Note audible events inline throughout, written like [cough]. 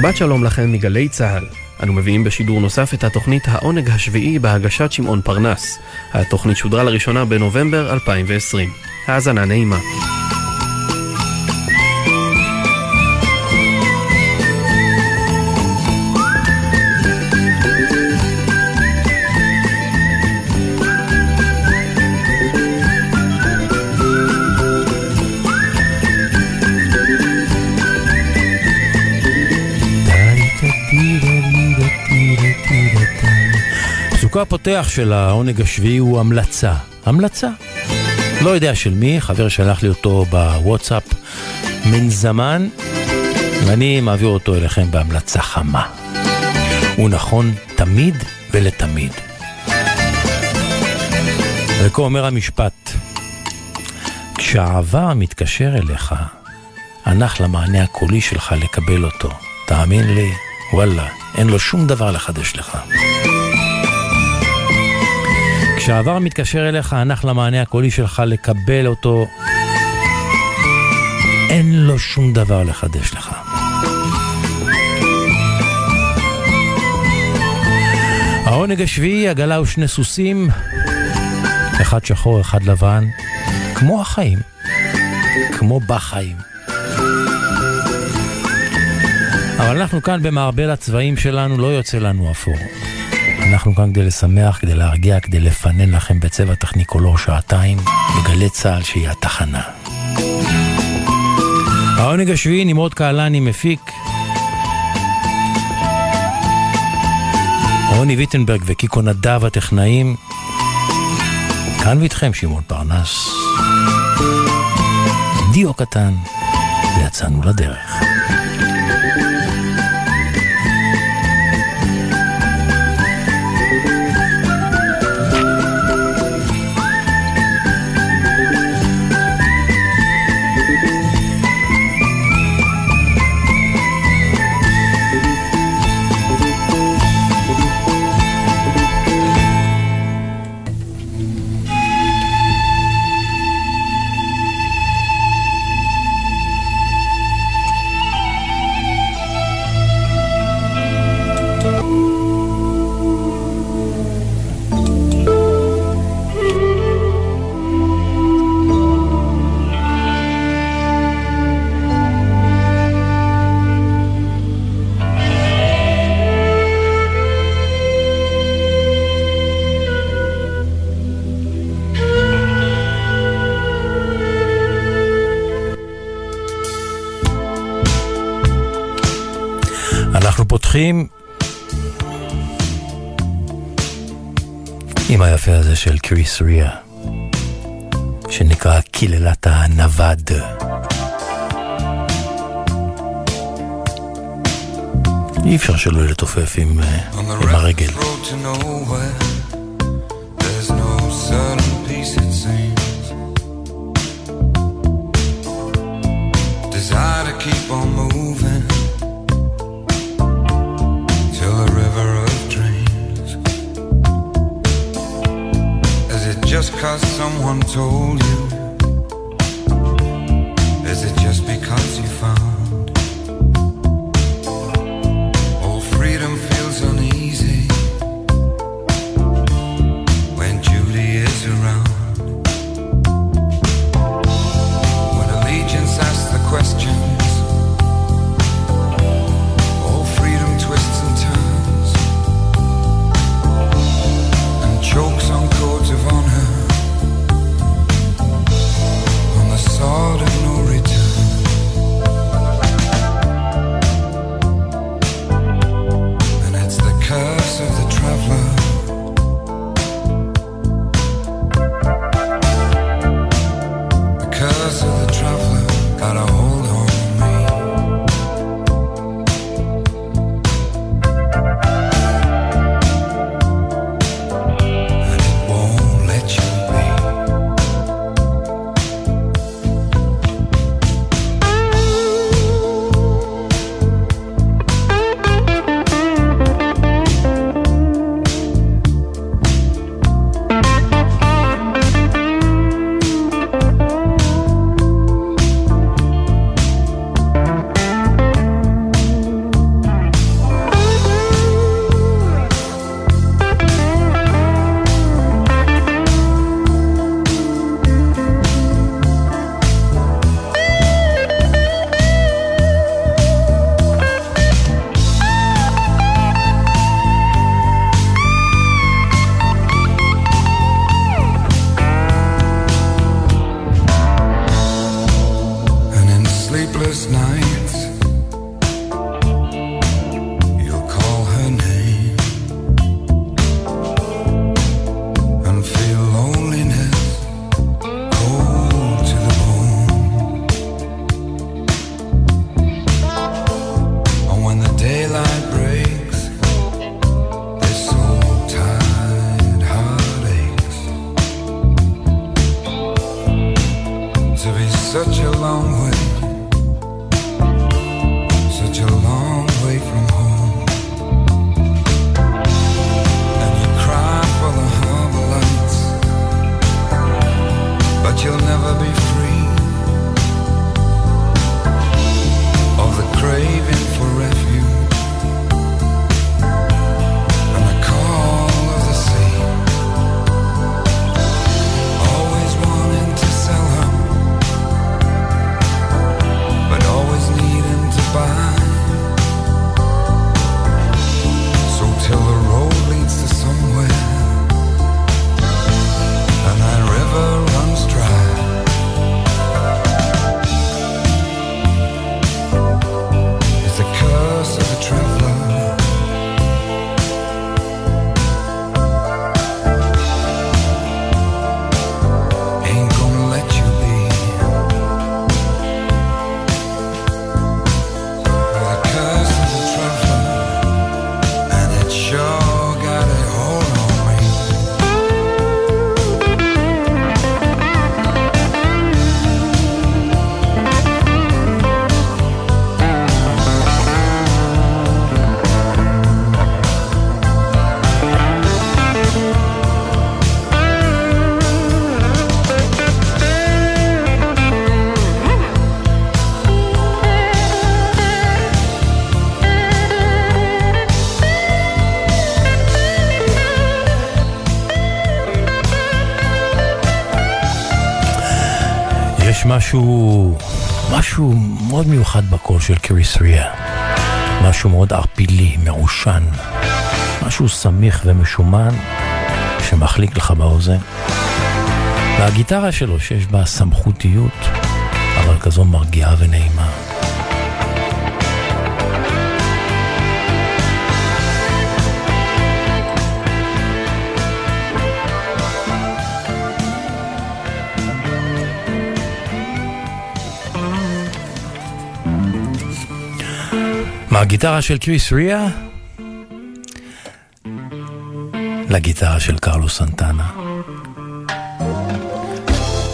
שבת שלום לכם מגלי צה"ל. אנו מביאים בשידור נוסף את התוכנית העונג השביעי בהגשת שמעון פרנס. התוכנית שודרה לראשונה בנובמבר 2020. האזנה נעימה. פסוקו הפותח של העונג השביעי הוא המלצה. המלצה. לא יודע של מי, חבר שלח לי אותו בוואטסאפ מן זמן, ואני מעביר אותו אליכם בהמלצה חמה. הוא נכון תמיד ולתמיד. וכה אומר המשפט, כשהעבר מתקשר אליך, הנח למענה הקולי שלך לקבל אותו. תאמין לי, וואלה, אין לו שום דבר לחדש לך. כשהעבר מתקשר אליך, הנח למענה הקולי שלך לקבל אותו. אין לו שום דבר לחדש לך. העונג השביעי, עגלה ושני סוסים, אחד שחור, אחד לבן, כמו החיים, כמו בחיים. אבל אנחנו כאן במערבל הצבעים שלנו, לא יוצא לנו אפור. אנחנו כאן כדי לשמח, כדי להרגיע, כדי לפנן לכם בצבע טכניקולור שעתיים, בגלי צה"ל שהיא התחנה. העונג השביעי, נמרוד קהלני מפיק. רוני ויטנברג וקיקו נדב הטכנאים. כאן ואיתכם שמעון פרנס. דיו קטן, ויצאנו לדרך. פותחים עם היפה הזה של קריס ריה, שנקרא קללת הנווד. אי אפשר שלא לתופף עם, עם הרגל. Desire to keep on moving till the river of dreams. Is it just cause someone told you? Is it just because you? משהו מאוד מיוחד בקול של קריסריה. משהו מאוד ערפילי, מעושן. משהו סמיך ומשומן שמחליק לך באוזן. והגיטרה שלו שיש בה סמכותיות, אבל כזו מרגיעה ונעימה. מהגיטרה של קריס ריה לגיטרה של קרלוס סנטנה.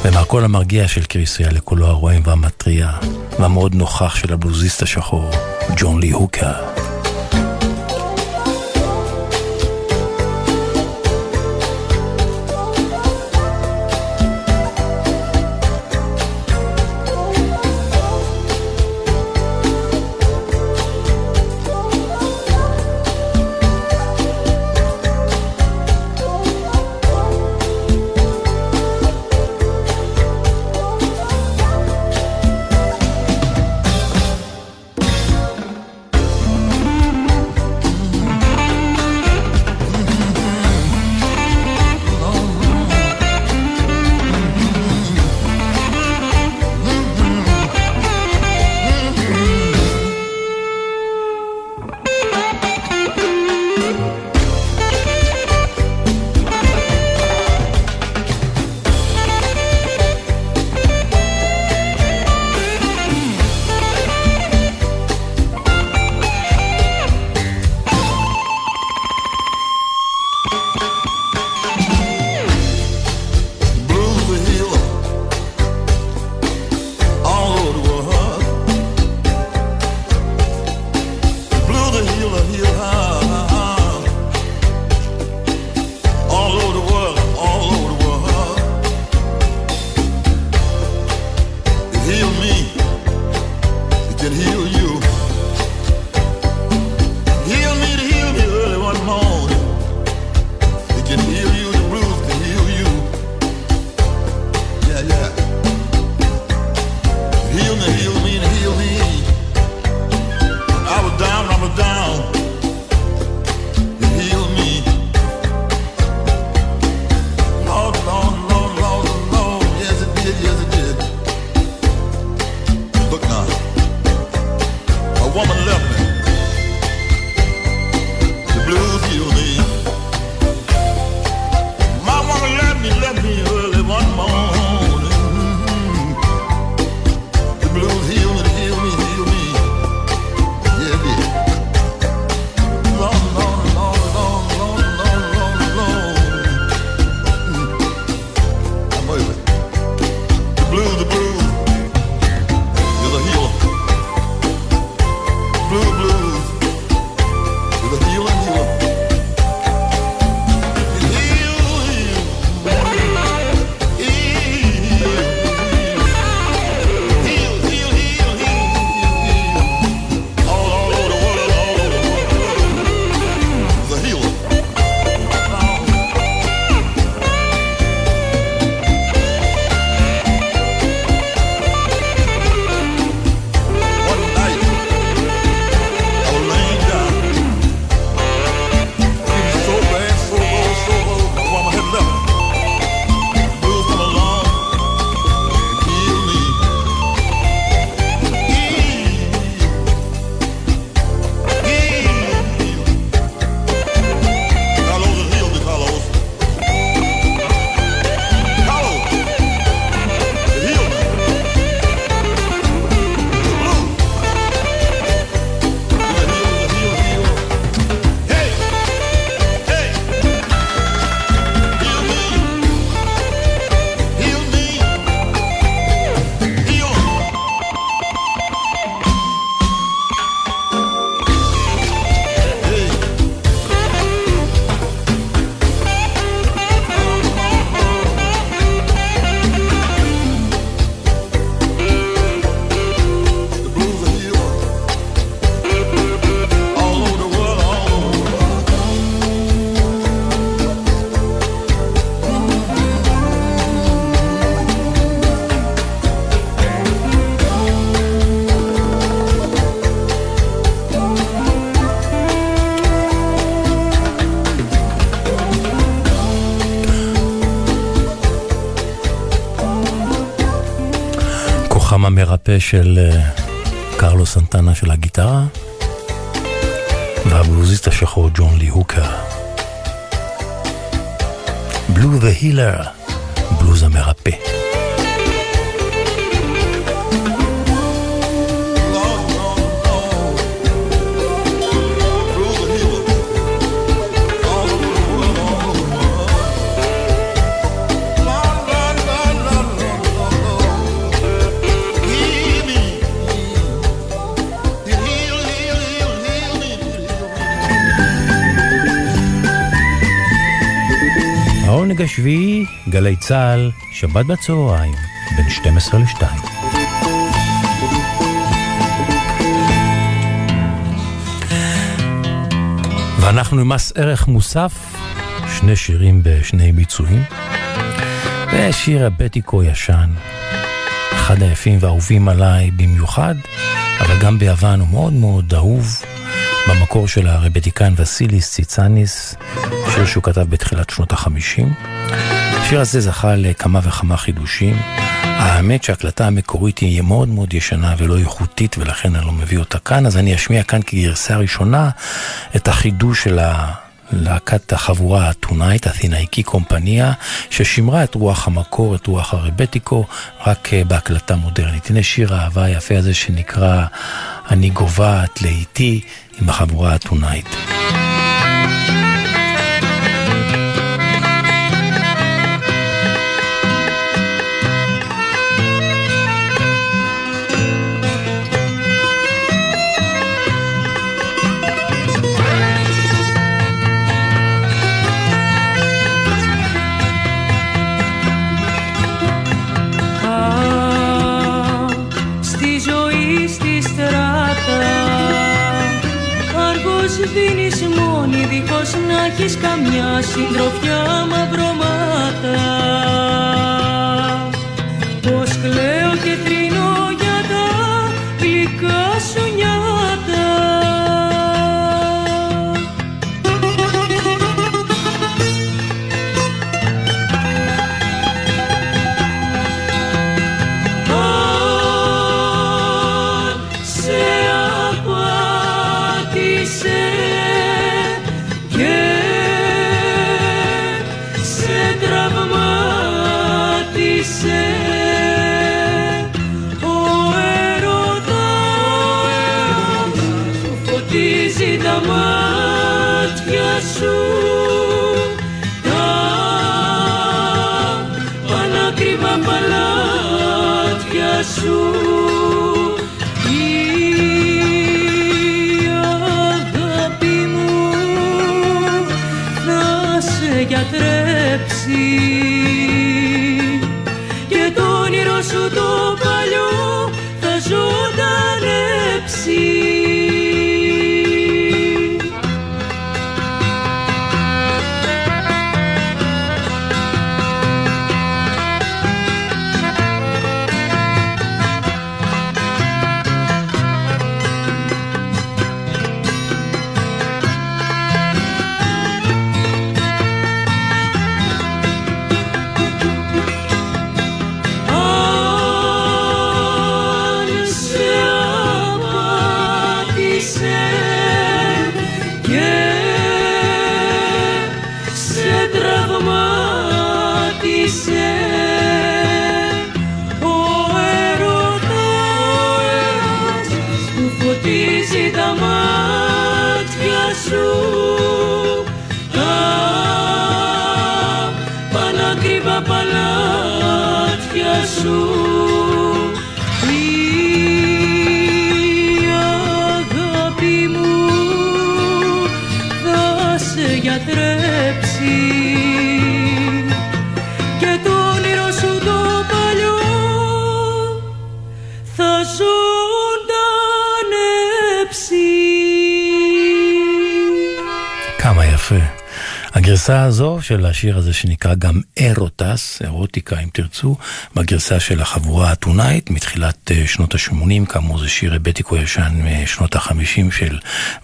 ומהקול המרגיע של קריס ריה לקולו הרועם והמטריע והמאוד נוכח של הבלוזיסט השחור, ג'ון לי הוקה. המרפא של אה, קרלו סנטנה של הגיטרה, והבלוזיסט השחור ג'ון לי הוקר. בלו דה הילר, בלוז המרפא. העונג השביעי, גלי צה"ל, שבת בצהריים, בין 12 ל-2. ואנחנו עם מס ערך מוסף, שני שירים בשני ביצועים, ושיר הבטיקו ישן, אחד היפים והאהובים עליי במיוחד, אבל גם ביוון הוא מאוד מאוד אהוב. במקור של הרבטיקן וסיליס ציצניס, שיר שהוא כתב בתחילת שנות החמישים. השיר הזה זכה לכמה וכמה חידושים. האמת שההקלטה המקורית היא מאוד מאוד ישנה ולא איכותית ולכן אני לא מביא אותה כאן, אז אני אשמיע כאן כגרסה ראשונה את החידוש של ה... להקת החבורה האתונאית, הת'ינאיקי קומפניה, ששימרה את רוח המקור, את רוח הרבטיקו, רק אה, בהקלטה מודרנית. הנה שיר האהבה היפה הזה שנקרא "אני גוועת לאיתי" עם החבורה האתונאית. очень дров בגרסה הזו של השיר הזה שנקרא גם אירוטס, אירוטיקה אם תרצו, בגרסה של החבורה האתונאית מתחילת אה, שנות ה-80, כאמור זה שיר הבטיקו ישן משנות ה-50 של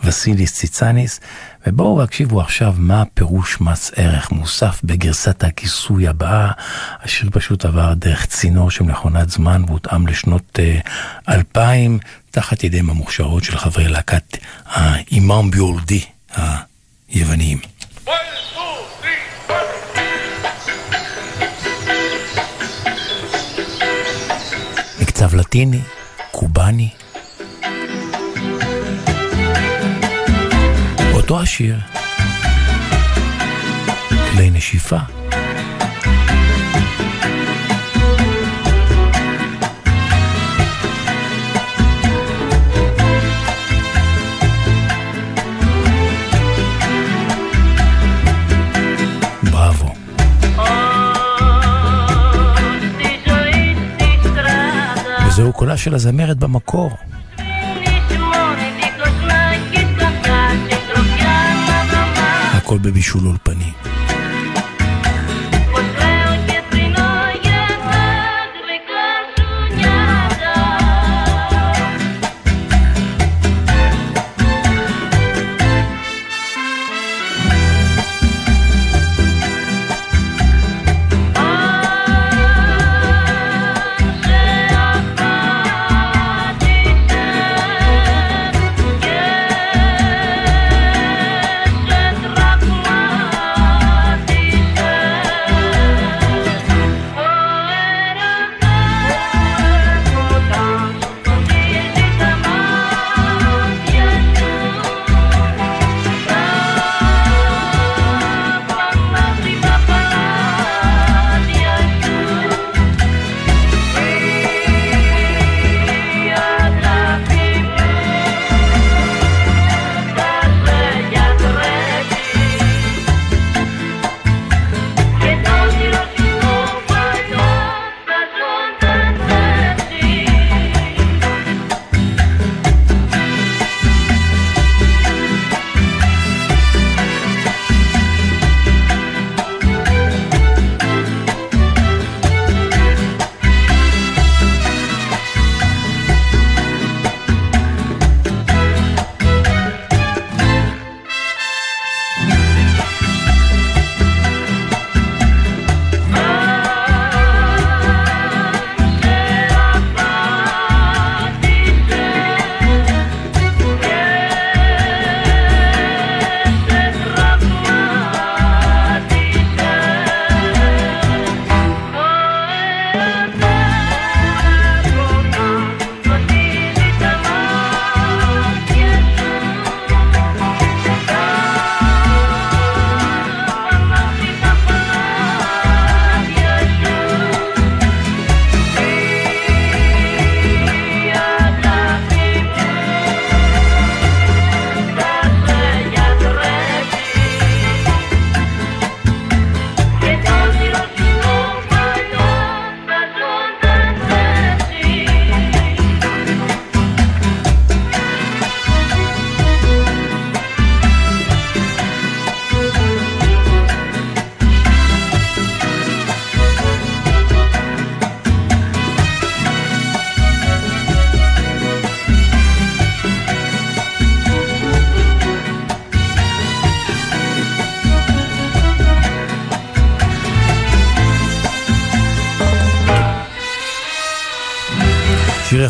וסיליס ציצניס, ובואו הקשיבו עכשיו מה פירוש מס ערך מוסף בגרסת הכיסוי הבאה. השיר פשוט עבר דרך צינור של מכונת זמן והותאם לשנות 2000, אה, תחת ידיהם המוכשרות של חברי להקת האימאם ביולדי היווניים. מקצב לטיני, קובאני. אותו השיר, כלי נשיפה. וזהו קולה של הזמרת במקור. הכל בבישול אולפני.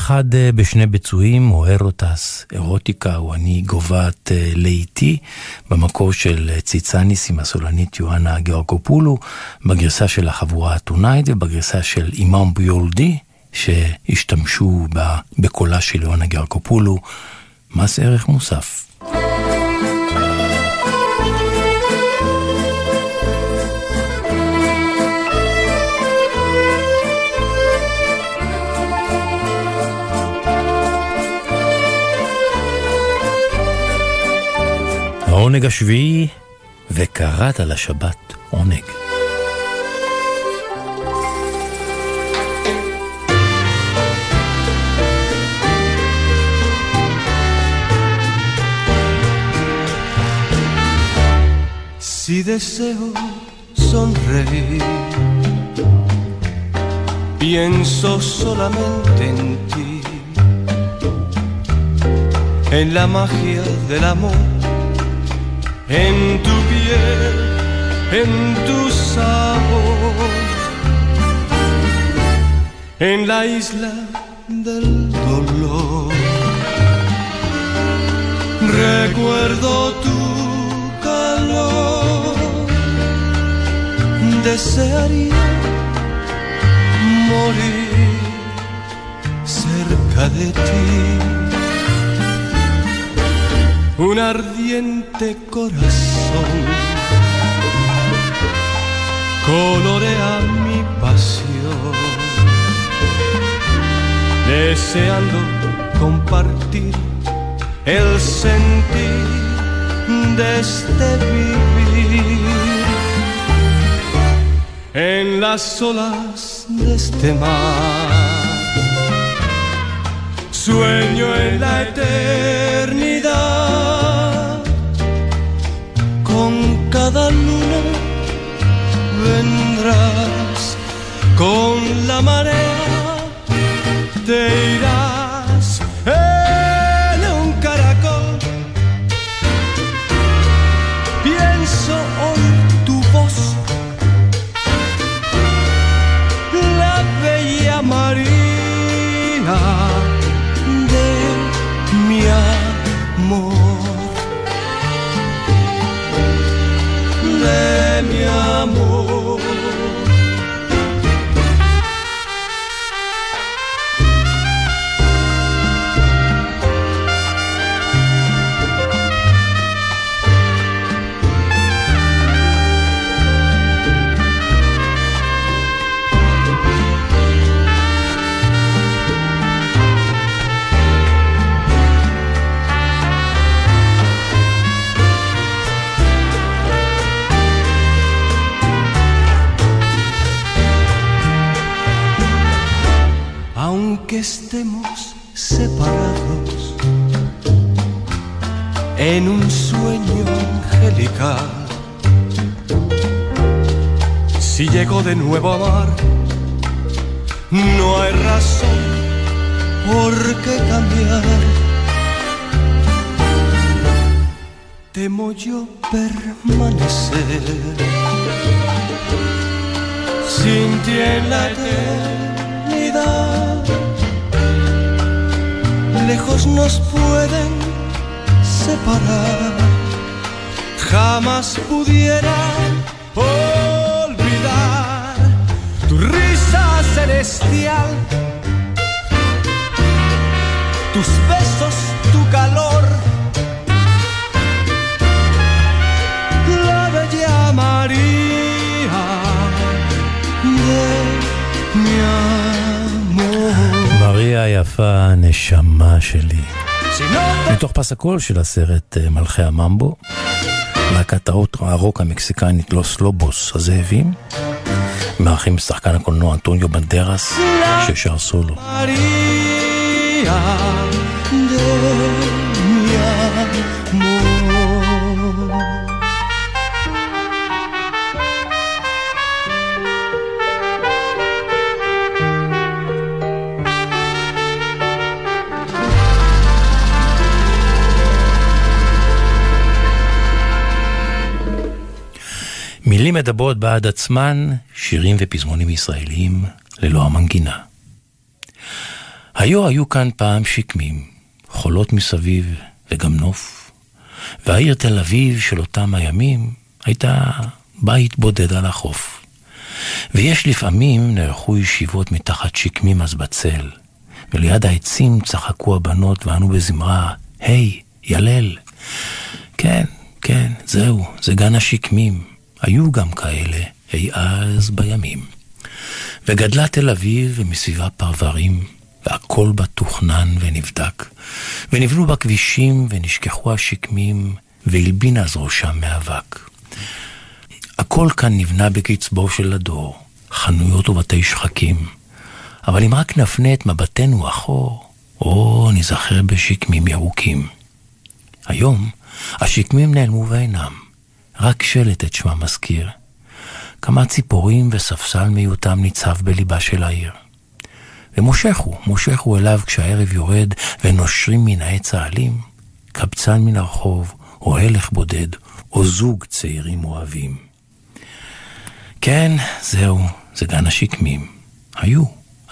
אחד אה, בשני ביצועים, או אירוטס, אירוטיקה, או אני גוועת אה, לאיטי, במקור של אה, ציצניס עם הסולנית יואנה גיאורגופולו, בגרסה של החבורה האתונאית ובגרסה של אימאם ביולדי, שהשתמשו בקולה של יואנה גיאורגופולו, מס ערך מוסף. העונג השביעי, וקראת לשבת עונג. Si deseo sonreír, pienso solamente en ti, en la magia del amor, en tu piel, en tu sabor, en la isla del dolor. Recuerdo tu calor, desearía morir cerca de ti. Un ardiente corazón colorea mi pasión, deseando compartir el sentir de este vivir en las olas de este mar. Sueño en la eternidad, cada luna vendrás, con la marea te irás. Aunque estemos separados en un sueño angelical. Si llego de nuevo a amar, no hay razón por qué cambiar. Temo yo permanecer sin ti en la eternidad. Lejos nos pueden separar, jamás pudiera olvidar tu risa celestial, tus besos, tu calor. מריה היפה, נשמה שלי. מתוך פס הקול של הסרט אה, מלכי הממבו, להקת הרוק המקסיקנית לוס לובוס הזאבים, מארחים שחקן הקולנוע אנטוניו בנדרס, ששר סולו. María מילים מדברות בעד עצמן, שירים ופזמונים ישראליים ללא המנגינה. היו היו כאן פעם שקמים, חולות מסביב וגם נוף, והעיר תל אביב של אותם הימים הייתה בית בודד על החוף. ויש לפעמים נערכו ישיבות מתחת שקמים אז בצל, וליד העצים צחקו הבנות וענו בזמרה, היי, ילל. כן, כן, זהו, זה גן השקמים. היו גם כאלה אי אז בימים. וגדלה תל אביב ומסביבה פרברים, והכל בה תוכנן ונבדק. ונבנו בה כבישים ונשכחו השקמים, והלבין אז ראשם מאבק. הכל כאן נבנה בקצבו של הדור, חנויות ובתי שחקים. אבל אם רק נפנה את מבטנו אחור, או ניזכר בשקמים ירוקים. היום השקמים נעלמו ואינם, רק שלט את שמה מזכיר. כמה ציפורים וספסל מיותם ניצב בליבה של העיר. מושך הוא אליו כשהערב יורד ונושרים מן העץ העלים, קבצן מן הרחוב, או הלך בודד, או זוג צעירים אוהבים. כן, זהו, זה גן השקמים. היו,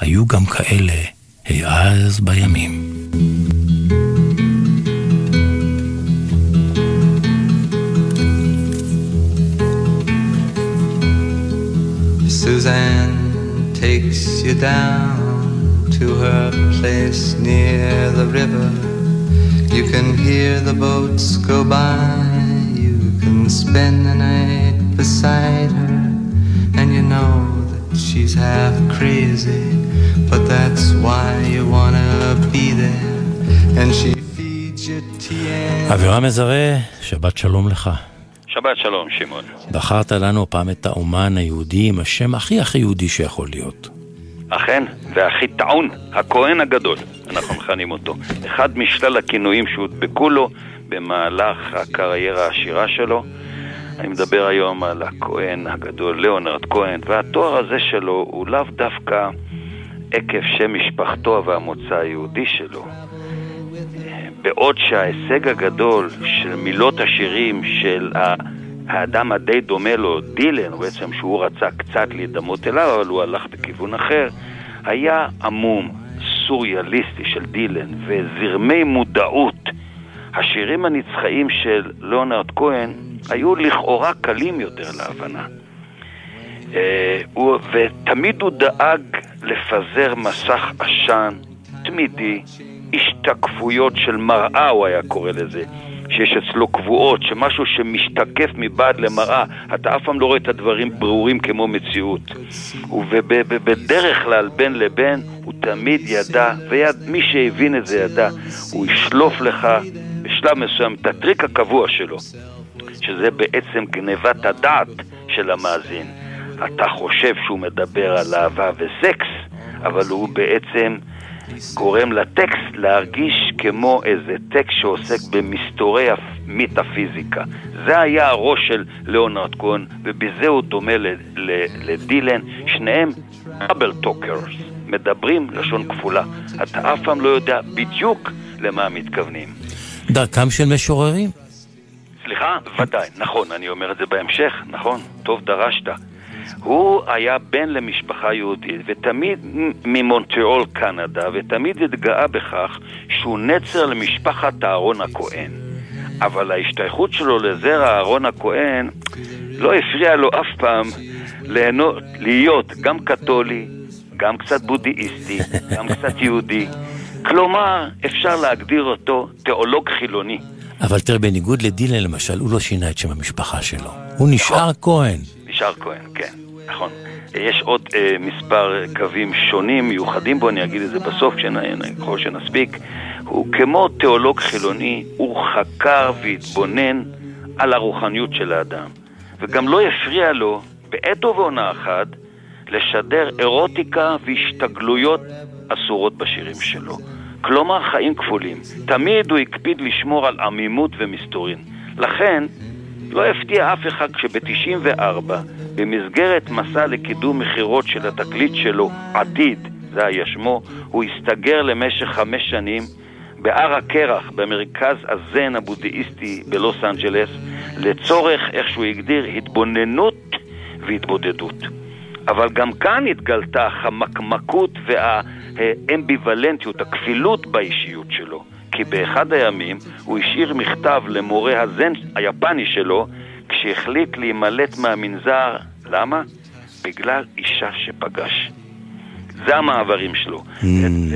היו גם כאלה, אז בימים. Suzanne takes you down to her place near the river. You can hear the boats go by. You can spend the night beside her. And you know that she's half crazy. But that's why you wanna be there. And she feeds you tea and... אבירם מזרה, שבת שלום לך. שבת שלום, שמעון. בחרת לנו פעם את האומן היהודי עם השם הכי הכי יהודי שיכול להיות. אכן, והכי טעון, הכהן הגדול, אנחנו מכנים אותו. אחד משלל הכינויים שהודבקו לו במהלך הקריירה העשירה שלו. אני מדבר היום על הכהן הגדול, ליאונרד כהן, והתואר הזה שלו הוא לאו דווקא עקב שם משפחתו והמוצא היהודי שלו. בעוד שההישג הגדול של מילות השירים של האדם הדי דומה לו, דילן, בעצם שהוא רצה קצת להידמות אליו, אבל הוא הלך בכיוון אחר, היה עמום, סוריאליסטי של דילן, וזרמי מודעות. השירים הנצחיים של ליאונרד כהן היו לכאורה קלים יותר להבנה. אה, ותמיד הוא דאג לפזר מסך עשן תמידי, השתקפויות של מראה, הוא היה קורא לזה. שיש אצלו קבועות, שמשהו שמשתקף מבעד למראה, אתה אף פעם לא רואה את הדברים ברורים כמו מציאות. ובדרך כלל, בין לבין, הוא תמיד ידע, ומי שהבין את זה ידע, הוא ישלוף לך בשלב מסוים את הטריק הקבוע שלו, שזה בעצם גנבת הדעת של המאזין. אתה חושב שהוא מדבר על אהבה וסקס, אבל הוא בעצם גורם לטקסט להרגיש כמו איזה טקסט שעוסק במסתורי המטאפיזיקה. זה היה הראש של ליאונרד כהן, ובזה הוא דומה לדילן. שניהם double talkers, מדברים לשון כפולה. אתה אף פעם לא יודע בדיוק למה מתכוונים. דרכם של משוררים? סליחה? ודאי, נכון, אני אומר את זה בהמשך, נכון, טוב דרשת. הוא היה בן למשפחה יהודית, ותמיד ממונטריאול, קנדה, ותמיד התגאה בכך שהוא נצר למשפחת אהרון הכהן. אבל ההשתייכות שלו לזרע אהרון הכהן לא הפריע לו אף פעם ליהנות, להיות גם קתולי, גם קצת בודהיסטי, גם קצת יהודי. כלומר, אפשר להגדיר אותו תיאולוג חילוני. אבל תראה, בניגוד לדילן למשל, הוא לא שינה את שם המשפחה שלו. הוא נשאר כהן. נשאר כהן, כן, נכון. יש עוד אה, מספר קווים שונים, מיוחדים בו, אני אגיד את זה בסוף, ככל שנספיק. הוא כמו תיאולוג חילוני, הוא חקר והתבונן על הרוחניות של האדם. וגם לא הפריע לו, בעת ובעונה אחת, לשדר אירוטיקה והשתגלויות אסורות בשירים שלו. כלומר, חיים כפולים. תמיד הוא הקפיד לשמור על עמימות ומסתורין. לכן, לא הפתיע אף אחד כשב-94, במסגרת מסע לקידום מכירות של התקליט שלו, עתיד, זה היה שמו, הוא הסתגר למשך חמש שנים בהר הקרח, במרכז הזן הבודהיסטי בלוס אנג'לס, לצורך, איך שהוא הגדיר, התבוננות והתבודדות. אבל גם כאן התגלתה החמקמקות והאמביוולנטיות, הכפילות באישיות שלו. כי באחד הימים הוא השאיר מכתב למורה הזן היפני שלו כשהחליט להימלט מהמנזר. למה? בגלל אישה שפגש. זה המעברים שלו. Mm.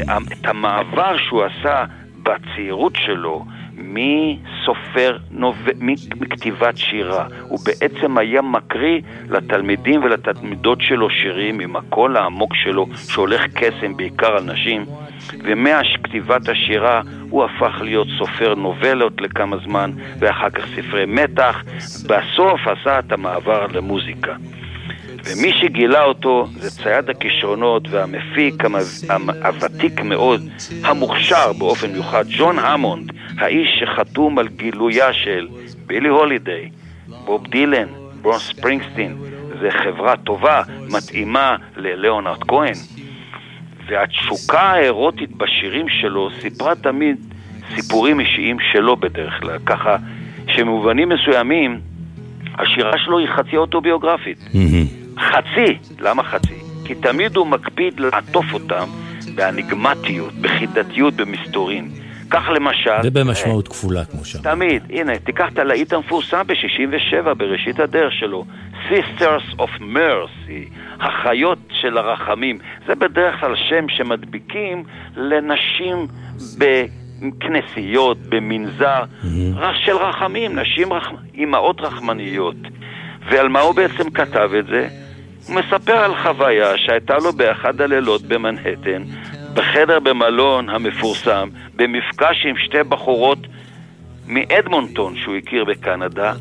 את, את המעבר שהוא עשה בצעירות שלו מסופר, נוב... מכתיבת שירה. הוא בעצם היה מקריא לתלמידים ולתלמידות שלו שירים עם הקול העמוק שלו, שהולך קסם בעיקר על נשים. ומכתיבת השירה הוא הפך להיות סופר נובלות לכמה זמן, ואחר כך ספרי מתח. בסוף עשה את המעבר למוזיקה. ומי שגילה אותו זה צייד הכישרונות והמפיק הוותיק מאוד, המוכשר באופן מיוחד, ג'ון המונד, האיש שחתום על גילויה של בילי הולידיי, בוב דילן, ברוס ספרינגסטין, זה חברה טובה, מתאימה ללאונרד כהן. והתשוקה האירוטית בשירים שלו סיפרה תמיד סיפורים אישיים שלו בדרך כלל, ככה שמובנים מסוימים השירה שלו היא חצי אוטוביוגרפית. חצי, למה חצי? כי תמיד הוא מקפיד לעטוף אותם באניגמטיות, בחידתיות, במסתורין. כך למשל... ובמשמעות כפולה, כמו שאמרת. תמיד. הנה, תיקח את הלהיט המפורסם ב-67, בראשית הדרך שלו. Sisters of Mercy, החיות של הרחמים. זה בדרך כלל שם שמדביקים לנשים בכנסיות, במנזר, של רחמים, נשים רח... אימהות רחמניות. ועל מה הוא בעצם כתב את זה? הוא מספר על חוויה שהייתה לו באחד הלילות במנהטן, בחדר במלון המפורסם, במפגש עם שתי בחורות מאדמונטון שהוא הכיר בקנדה,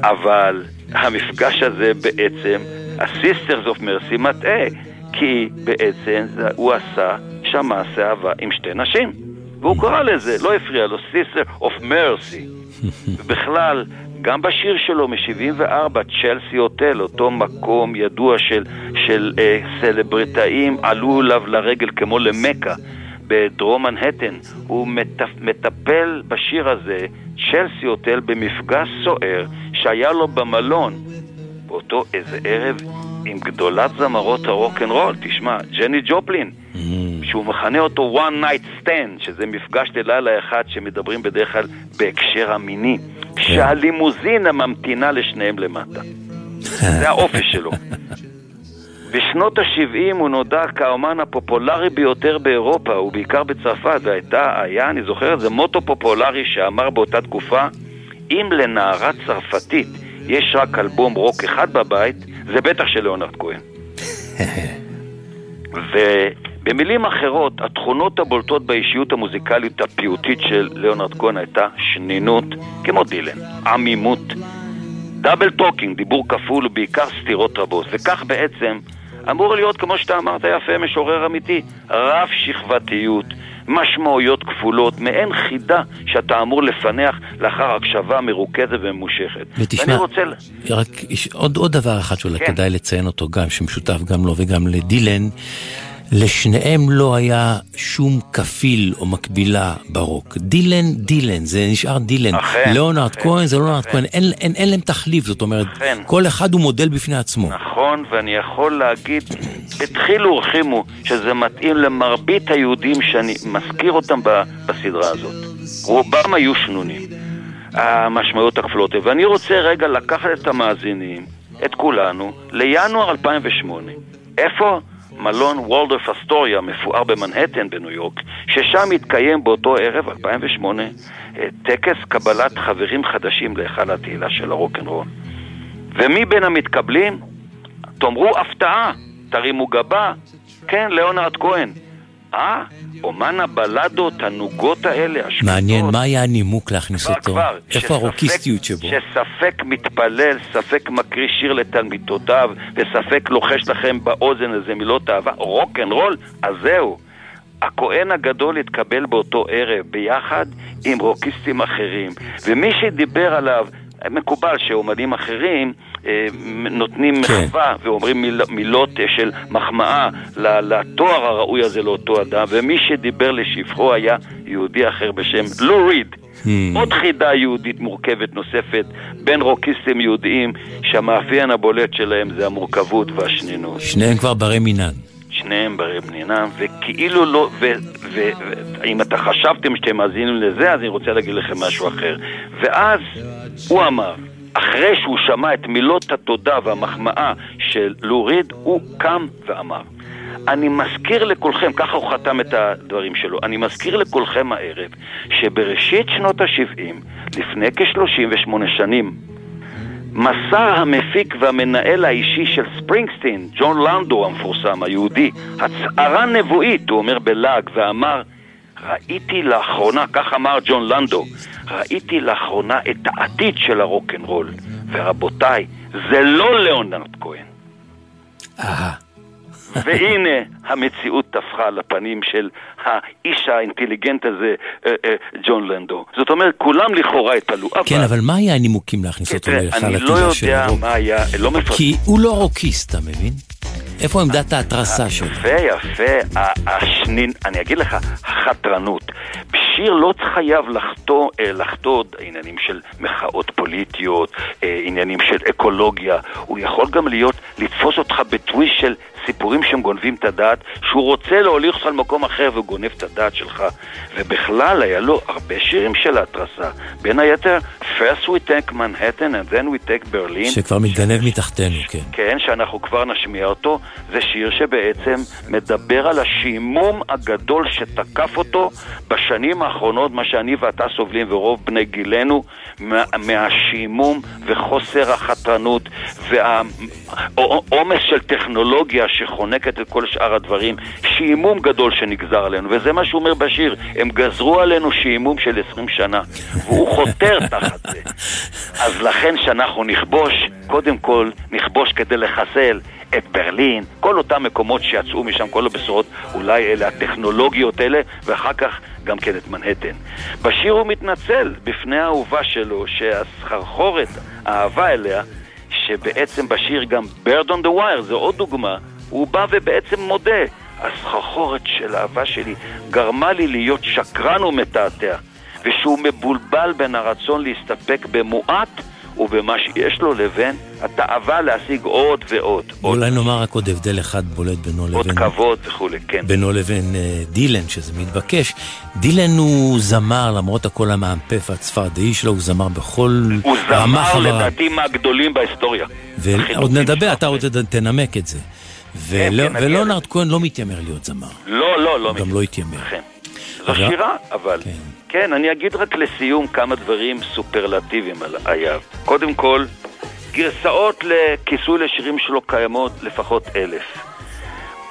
אבל המפגש הזה בעצם, ה-Sisters of Mercy מטעה, כי בעצם הוא עשה שם מעשה אהבה עם שתי נשים. והוא קרא לזה, לא הפריע לו, Sister of Mercy. [laughs] ובכלל, גם בשיר שלו מ-74, צ'לסי הוטל, אותו מקום ידוע של, של אה, סלבריטאים, עלו אליו לרגל כמו למכה בדרום מנהטן. הוא מטפ, מטפל בשיר הזה, צ'לסי הוטל, במפגש סוער שהיה לו במלון באותו איזה ערב עם גדולת זמרות הרוקנרול, תשמע, ג'ני ג'ופלין, שהוא מכנה אותו one night stand, שזה מפגש ללילה אחד שמדברים בדרך כלל בהקשר המיני, שהלימוזינה ממתינה לשניהם למטה. זה האופי שלו. [laughs] בשנות ה-70 הוא נודע כאומן הפופולרי ביותר באירופה, ובעיקר בצרפת, והייתה, היה, אני זוכר את זה, מוטו פופולרי שאמר באותה תקופה, אם לנערה צרפתית יש רק אלבום רוק אחד בבית, זה בטח של ליאונרד כהן. [laughs] ובמילים אחרות, התכונות הבולטות באישיות המוזיקלית הפיוטית של ליאונרד כהן הייתה שנינות, כמו דילן, עמימות, double talking, דיבור כפול ובעיקר סתירות רבות, וכך בעצם אמור להיות, כמו שאתה אמרת יפה, משורר אמיתי, רב שכבתיות, משמעויות כפולות, מעין חידה שאתה אמור לפענח לאחר הקשבה מרוכזת וממושכת. ותשמע, רוצה... רק יש עוד, עוד דבר אחד שאולי כן. כדאי לציין אותו גם, שמשותף גם לו וגם לדילן. לשניהם לא היה שום כפיל או מקבילה ברוק. דילן, דילן, זה נשאר דילן. אכן. ליאונרד כהן זה ליאונרד כהן, אין, אין, אין להם תחליף, זאת אומרת, אכן. כל אחד הוא מודל בפני עצמו. נכון, ואני יכול להגיד, התחילו ורחימו, שזה מתאים למרבית היהודים שאני מזכיר אותם בסדרה הזאת. רובם היו שנונים. המשמעויות הכפולות. ואני רוצה רגע לקחת את המאזינים, את כולנו, לינואר 2008. איפה? מלון וולדורף אסטוריה, מפואר במנהטן בניו יורק, ששם התקיים באותו ערב, 2008, טקס קבלת חברים חדשים להיכל התהילה של הרוקנרול. ומי בין המתקבלים? תאמרו הפתעה, תרימו גבה, כן, ליאונרד כהן. אה, אומן הבלדות, הנוגות האלה, השקטות. מעניין, מה היה הנימוק להכניס כבר, אותו? כבר, איפה שספק- הרוקיסטיות שבו? שספק מתפלל, ספק מקריא שיר לתלמידותיו, וספק לוחש לכם באוזן איזה מילות אהבה, רוק אנד רול, אז זהו. הכהן הגדול התקבל באותו ערב ביחד עם רוקיסטים אחרים, ומי שדיבר עליו, מקובל שאומנים אחרים אה, נותנים כן. מחווה ואומרים מיל, מילות אה, של מחמאה לתואר הראוי הזה לאותו אדם, ומי שדיבר לשבחו היה יהודי אחר בשם לו ריד. עוד חידה יהודית מורכבת נוספת בין רוקיסטים יהודיים שהמאפיין הבולט שלהם זה המורכבות והשנינות. שניהם כבר ברי מינן. שניהם ברי בנינם, וכאילו לא, ואם אתה חשבתם שאתם מאזינים לזה, אז אני רוצה להגיד לכם משהו אחר. ואז הוא אמר, אחרי שהוא שמע את מילות התודה והמחמאה של לוריד, הוא קם ואמר, אני מזכיר לכולכם, ככה הוא חתם את הדברים שלו, אני מזכיר לכולכם הערב, שבראשית שנות ה-70, לפני כ-38 שנים, מסר המפיק והמנהל האישי של ספרינגסטין, ג'ון לנדו המפורסם, היהודי, הצהרה נבואית, הוא אומר בלעג, ואמר, ראיתי לאחרונה, כך אמר ג'ון לנדו, ראיתי לאחרונה את העתיד של הרוקנרול, ורבותיי, זה לא ליאונרד כהן. אהה. והנה המציאות טפחה על הפנים של האיש האינטליגנט הזה, אה, אה, ג'ון לנדו. זאת אומרת, כולם לכאורה התפלאו. כן, אבל מה היה הנימוקים להכניס אותו להיכל אני לא יודע מה היה, לא מפרסם. כי הוא לא רוקיסט, אתה מבין? איפה עמדת ההתרסה שלו? יפה, יפה. השנין, אני אגיד לך, החתרנות. בשיר לא חייב לחטוא, אה, לחטוא עניינים של מחאות פוליטיות, אה, עניינים של אקולוגיה. הוא יכול גם להיות, לתפוס אותך בטוויסט של סיפורים שהם גונבים את הדעת, שהוא רוצה להוליך אותך למקום אחר וגונב את הדעת שלך. ובכלל, היה לו הרבה שירים של התרסה. בין היתר, First we take Manhattan and then we take Berlin. שכבר מתגנב מתחתנו, כן. כן, שאנחנו כבר נשמיע אותו. זה שיר שבעצם מדבר על השעמום הגדול שתקף אותו בשנים האחרונות, מה שאני ואתה סובלים ורוב בני גילנו, מה, מהשעמום וחוסר החתרנות והעומס של טכנולוגיה שחונקת את כל שאר הדברים, שעמום גדול שנגזר עלינו, וזה מה שהוא אומר בשיר, הם גזרו עלינו שעמום של עשרים שנה, והוא חותר [laughs] תחת זה. אז לכן שאנחנו נכבוש, קודם כל נכבוש כדי לחסל את ברלין, כל אותם מקומות שיצאו משם, כל הבשורות, אולי אלה הטכנולוגיות האלה, ואחר כך גם כן את מנהטן. בשיר הוא מתנצל בפני האהובה שלו, שהסחרחורת, האהבה אליה, שבעצם בשיר גם Bird on the Wire, זו עוד דוגמה, הוא בא ובעצם מודה, הסחרחורת של האהבה שלי גרמה לי להיות שקרן ומתעתע, ושהוא מבולבל בין הרצון להסתפק במועט ובמה שיש לו לבין התאווה להשיג עוד ועוד. אולי נאמר רק עוד הבדל אחד בולט בינו לבין... עוד כבוד וכולי, כן. בינו לבין uh, דילן, שזה מתבקש. דילן הוא זמר, למרות הקול המאמפף הצפרדעי שלו, הוא זמר בכל הוא זמר לדעתי מהגדולים בהיסטוריה. ועוד נדבר, אתה עוד תנמק את זה. כן, ולא, כן, כהן לא מתיימר להיות זמר. לא, לא, לא. הוא גם לא התיימר. זו שירה, אבל... כן. כן, אני אגיד רק לסיום כמה דברים סופרלטיביים על אייב. קודם כל, גרסאות לכיסוי לשירים שלו קיימות לפחות אלף.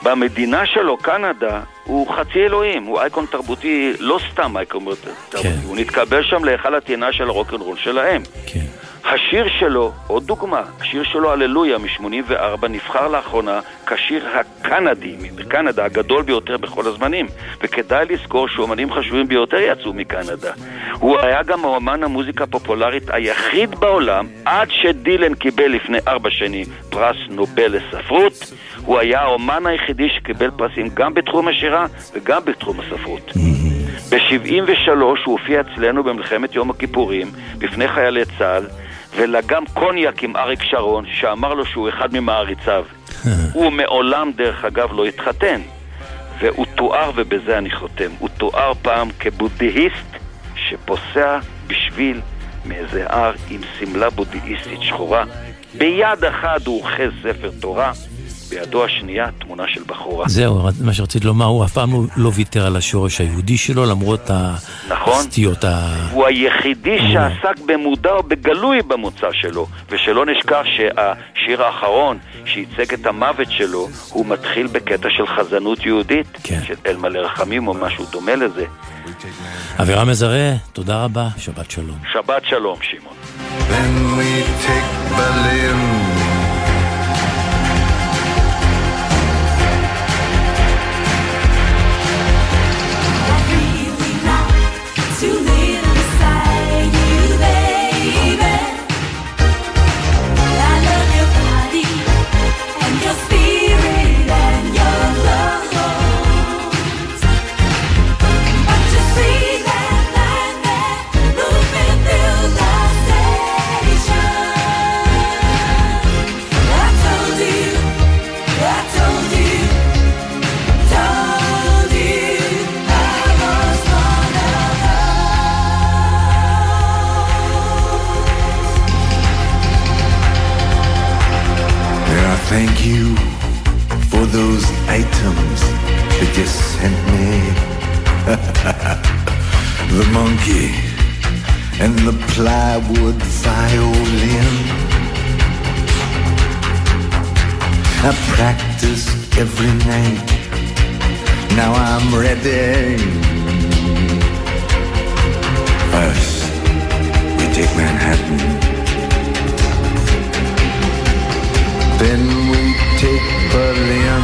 במדינה שלו, קנדה, הוא חצי אלוהים, הוא אייקון תרבותי, לא סתם אייקון תרבותי, כן. הוא נתקבל שם להיכל הטעינה של הרוקנרול שלהם. כן. השיר שלו, עוד דוגמה, השיר שלו הללויה מ-84 נבחר לאחרונה כשיר הקנדי, מקנדה, הגדול ביותר בכל הזמנים. וכדאי לזכור שאומנים חשובים ביותר יצאו מקנדה. הוא היה גם האומן המוזיקה הפופולרית היחיד בעולם עד שדילן קיבל לפני ארבע שנים פרס נובל לספרות. הוא היה האומן היחידי שקיבל פרסים גם בתחום השירה וגם בתחום הספרות. ב-73 הוא הופיע אצלנו במלחמת יום הכיפורים בפני חיילי צה"ל ולגם קוניאק עם אריק שרון, שאמר לו שהוא אחד ממעריציו. [laughs] הוא מעולם, דרך אגב, לא התחתן. והוא תואר, ובזה אני חותם, הוא תואר פעם כבודהיסט שפוסע בשביל מאיזה הר עם שמלה בודהיסטית שחורה. ביד אחת הוא אוחז ספר תורה, בידו השנייה תמונה של בחורה. זהו, מה שרציתי לומר, הוא אף פעם לא, לא ויתר על השורש היהודי שלו, למרות נכון? הסטיות ה... הוא היחידי שעסק במודע או בגלוי במוצא שלו, ושלא נשכח שהשיר האחרון שייצג את המוות שלו, הוא מתחיל בקטע של חזנות יהודית, כן. של אלמלא רחמים או משהו דומה לזה. אבירם מזרה, תודה רבה, שבת שלום. שבת שלום, שמעון. Then we take Berlin items that you sent me. [laughs] the monkey and the plywood violin. I practiced every night. Now I'm ready. First, we take Manhattan. Then Berlin.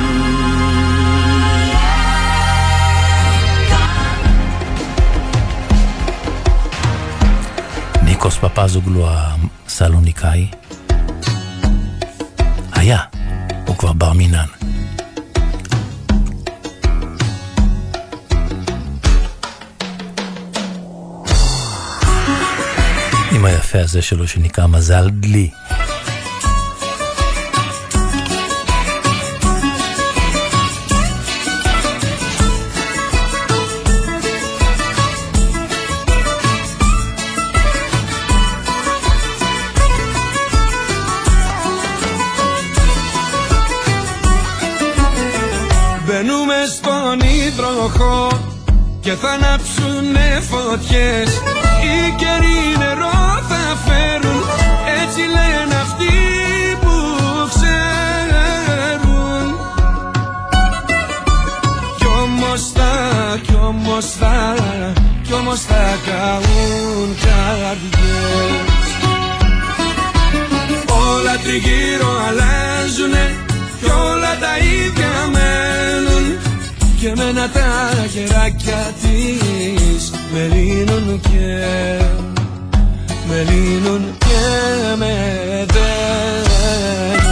ניקוס פפזוגלו הסלוניקאי היה, הוא כבר בר מינן. עם היפה הזה שלו שנקרא מזל דלי. Και θα ανάψουνε φωτιές. Οι καιροί νερό θα φέρουν έτσι λένε αυτοί που ξέρουν. Κι όμως θα, κι όμως θα, κι όμως θα καούν καρδιές. Όλα τριγύρω αλλάζουνε κι όλα τα ίδια μένουν και μένα τα χεράκια της με λύνουν και με λύνουν και με δένουν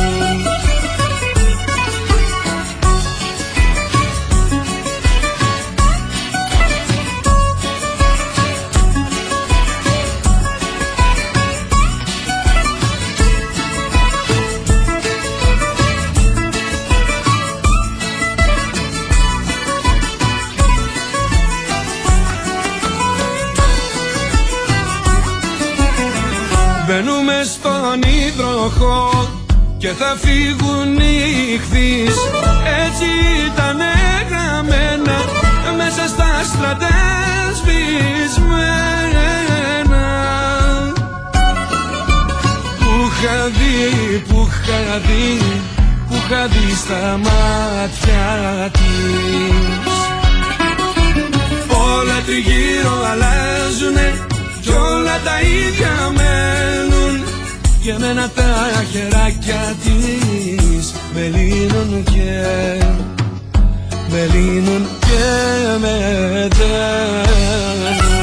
υδροχό και θα φύγουν οι χθείς Έτσι ήταν γραμμένα μέσα στα στρατές σβησμένα Που είχα δει, που είχα δει, που είχα δει στα μάτια της. Όλα τριγύρω αλλάζουνε κι όλα τα ίδια μένουν και εμένα τα χεράκια της με λύνουν και με λύνουν και με δένουν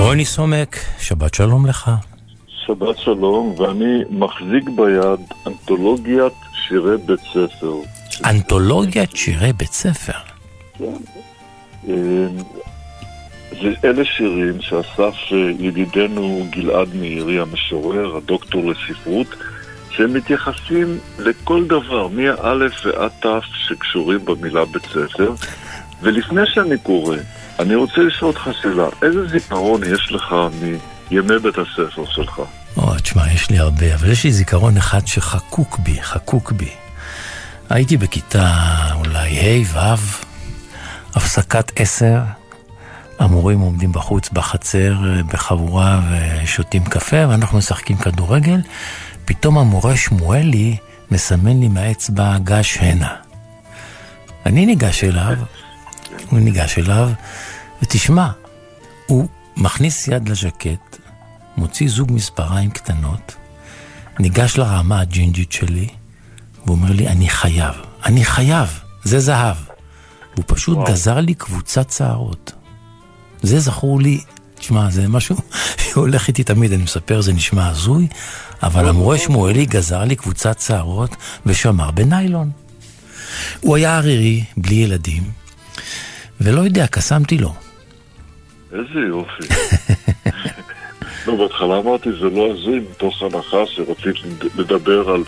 רוני סומק, שבת שלום לך. שבת שלום, ואני מחזיק ביד אנתולוגיית שירי בית ספר. אנתולוגיית שירי בית ספר? כן. אה, אלה שירים שאסף ידידנו גלעד מאירי המשורר, הדוקטור לספרות, שהם מתייחסים לכל דבר, מהאלף ועד תף שקשורים במילה בית ספר. ולפני שאני קורא, אני רוצה לשאול אותך שאלה, איזה זיכרון יש לך מימי בית הספר שלך? או, תשמע, יש לי הרבה, אבל יש לי זיכרון אחד שחקוק בי, חקוק בי. הייתי בכיתה אולי ה', ו', הפסקת עשר, המורים עומדים בחוץ בחצר בחבורה ושותים קפה, ואנחנו משחקים כדורגל. פתאום המורה שמואלי מסמן לי מהאצבע גש הנה. אני ניגש אליו, הוא ניגש אליו, ותשמע, הוא מכניס יד לז'קט, מוציא זוג מספריים קטנות, ניגש לרמה הג'ינג'ית שלי, והוא אומר לי, אני חייב, אני חייב, זה זהב. הוא פשוט וואו. גזר לי קבוצת שערות. זה זכור לי, תשמע, זה משהו [laughs] שהולך איתי תמיד, אני מספר, זה נשמע הזוי, אבל המורה שמואלי גזר לי קבוצת שערות ושמר בניילון. הוא היה ערירי, בלי ילדים, ולא יודע, קסמתי לו. איזה יופי. [laughs] לא, בהתחלה אמרתי, זה לא הזוי, מתוך הנחה שרצית לדבר על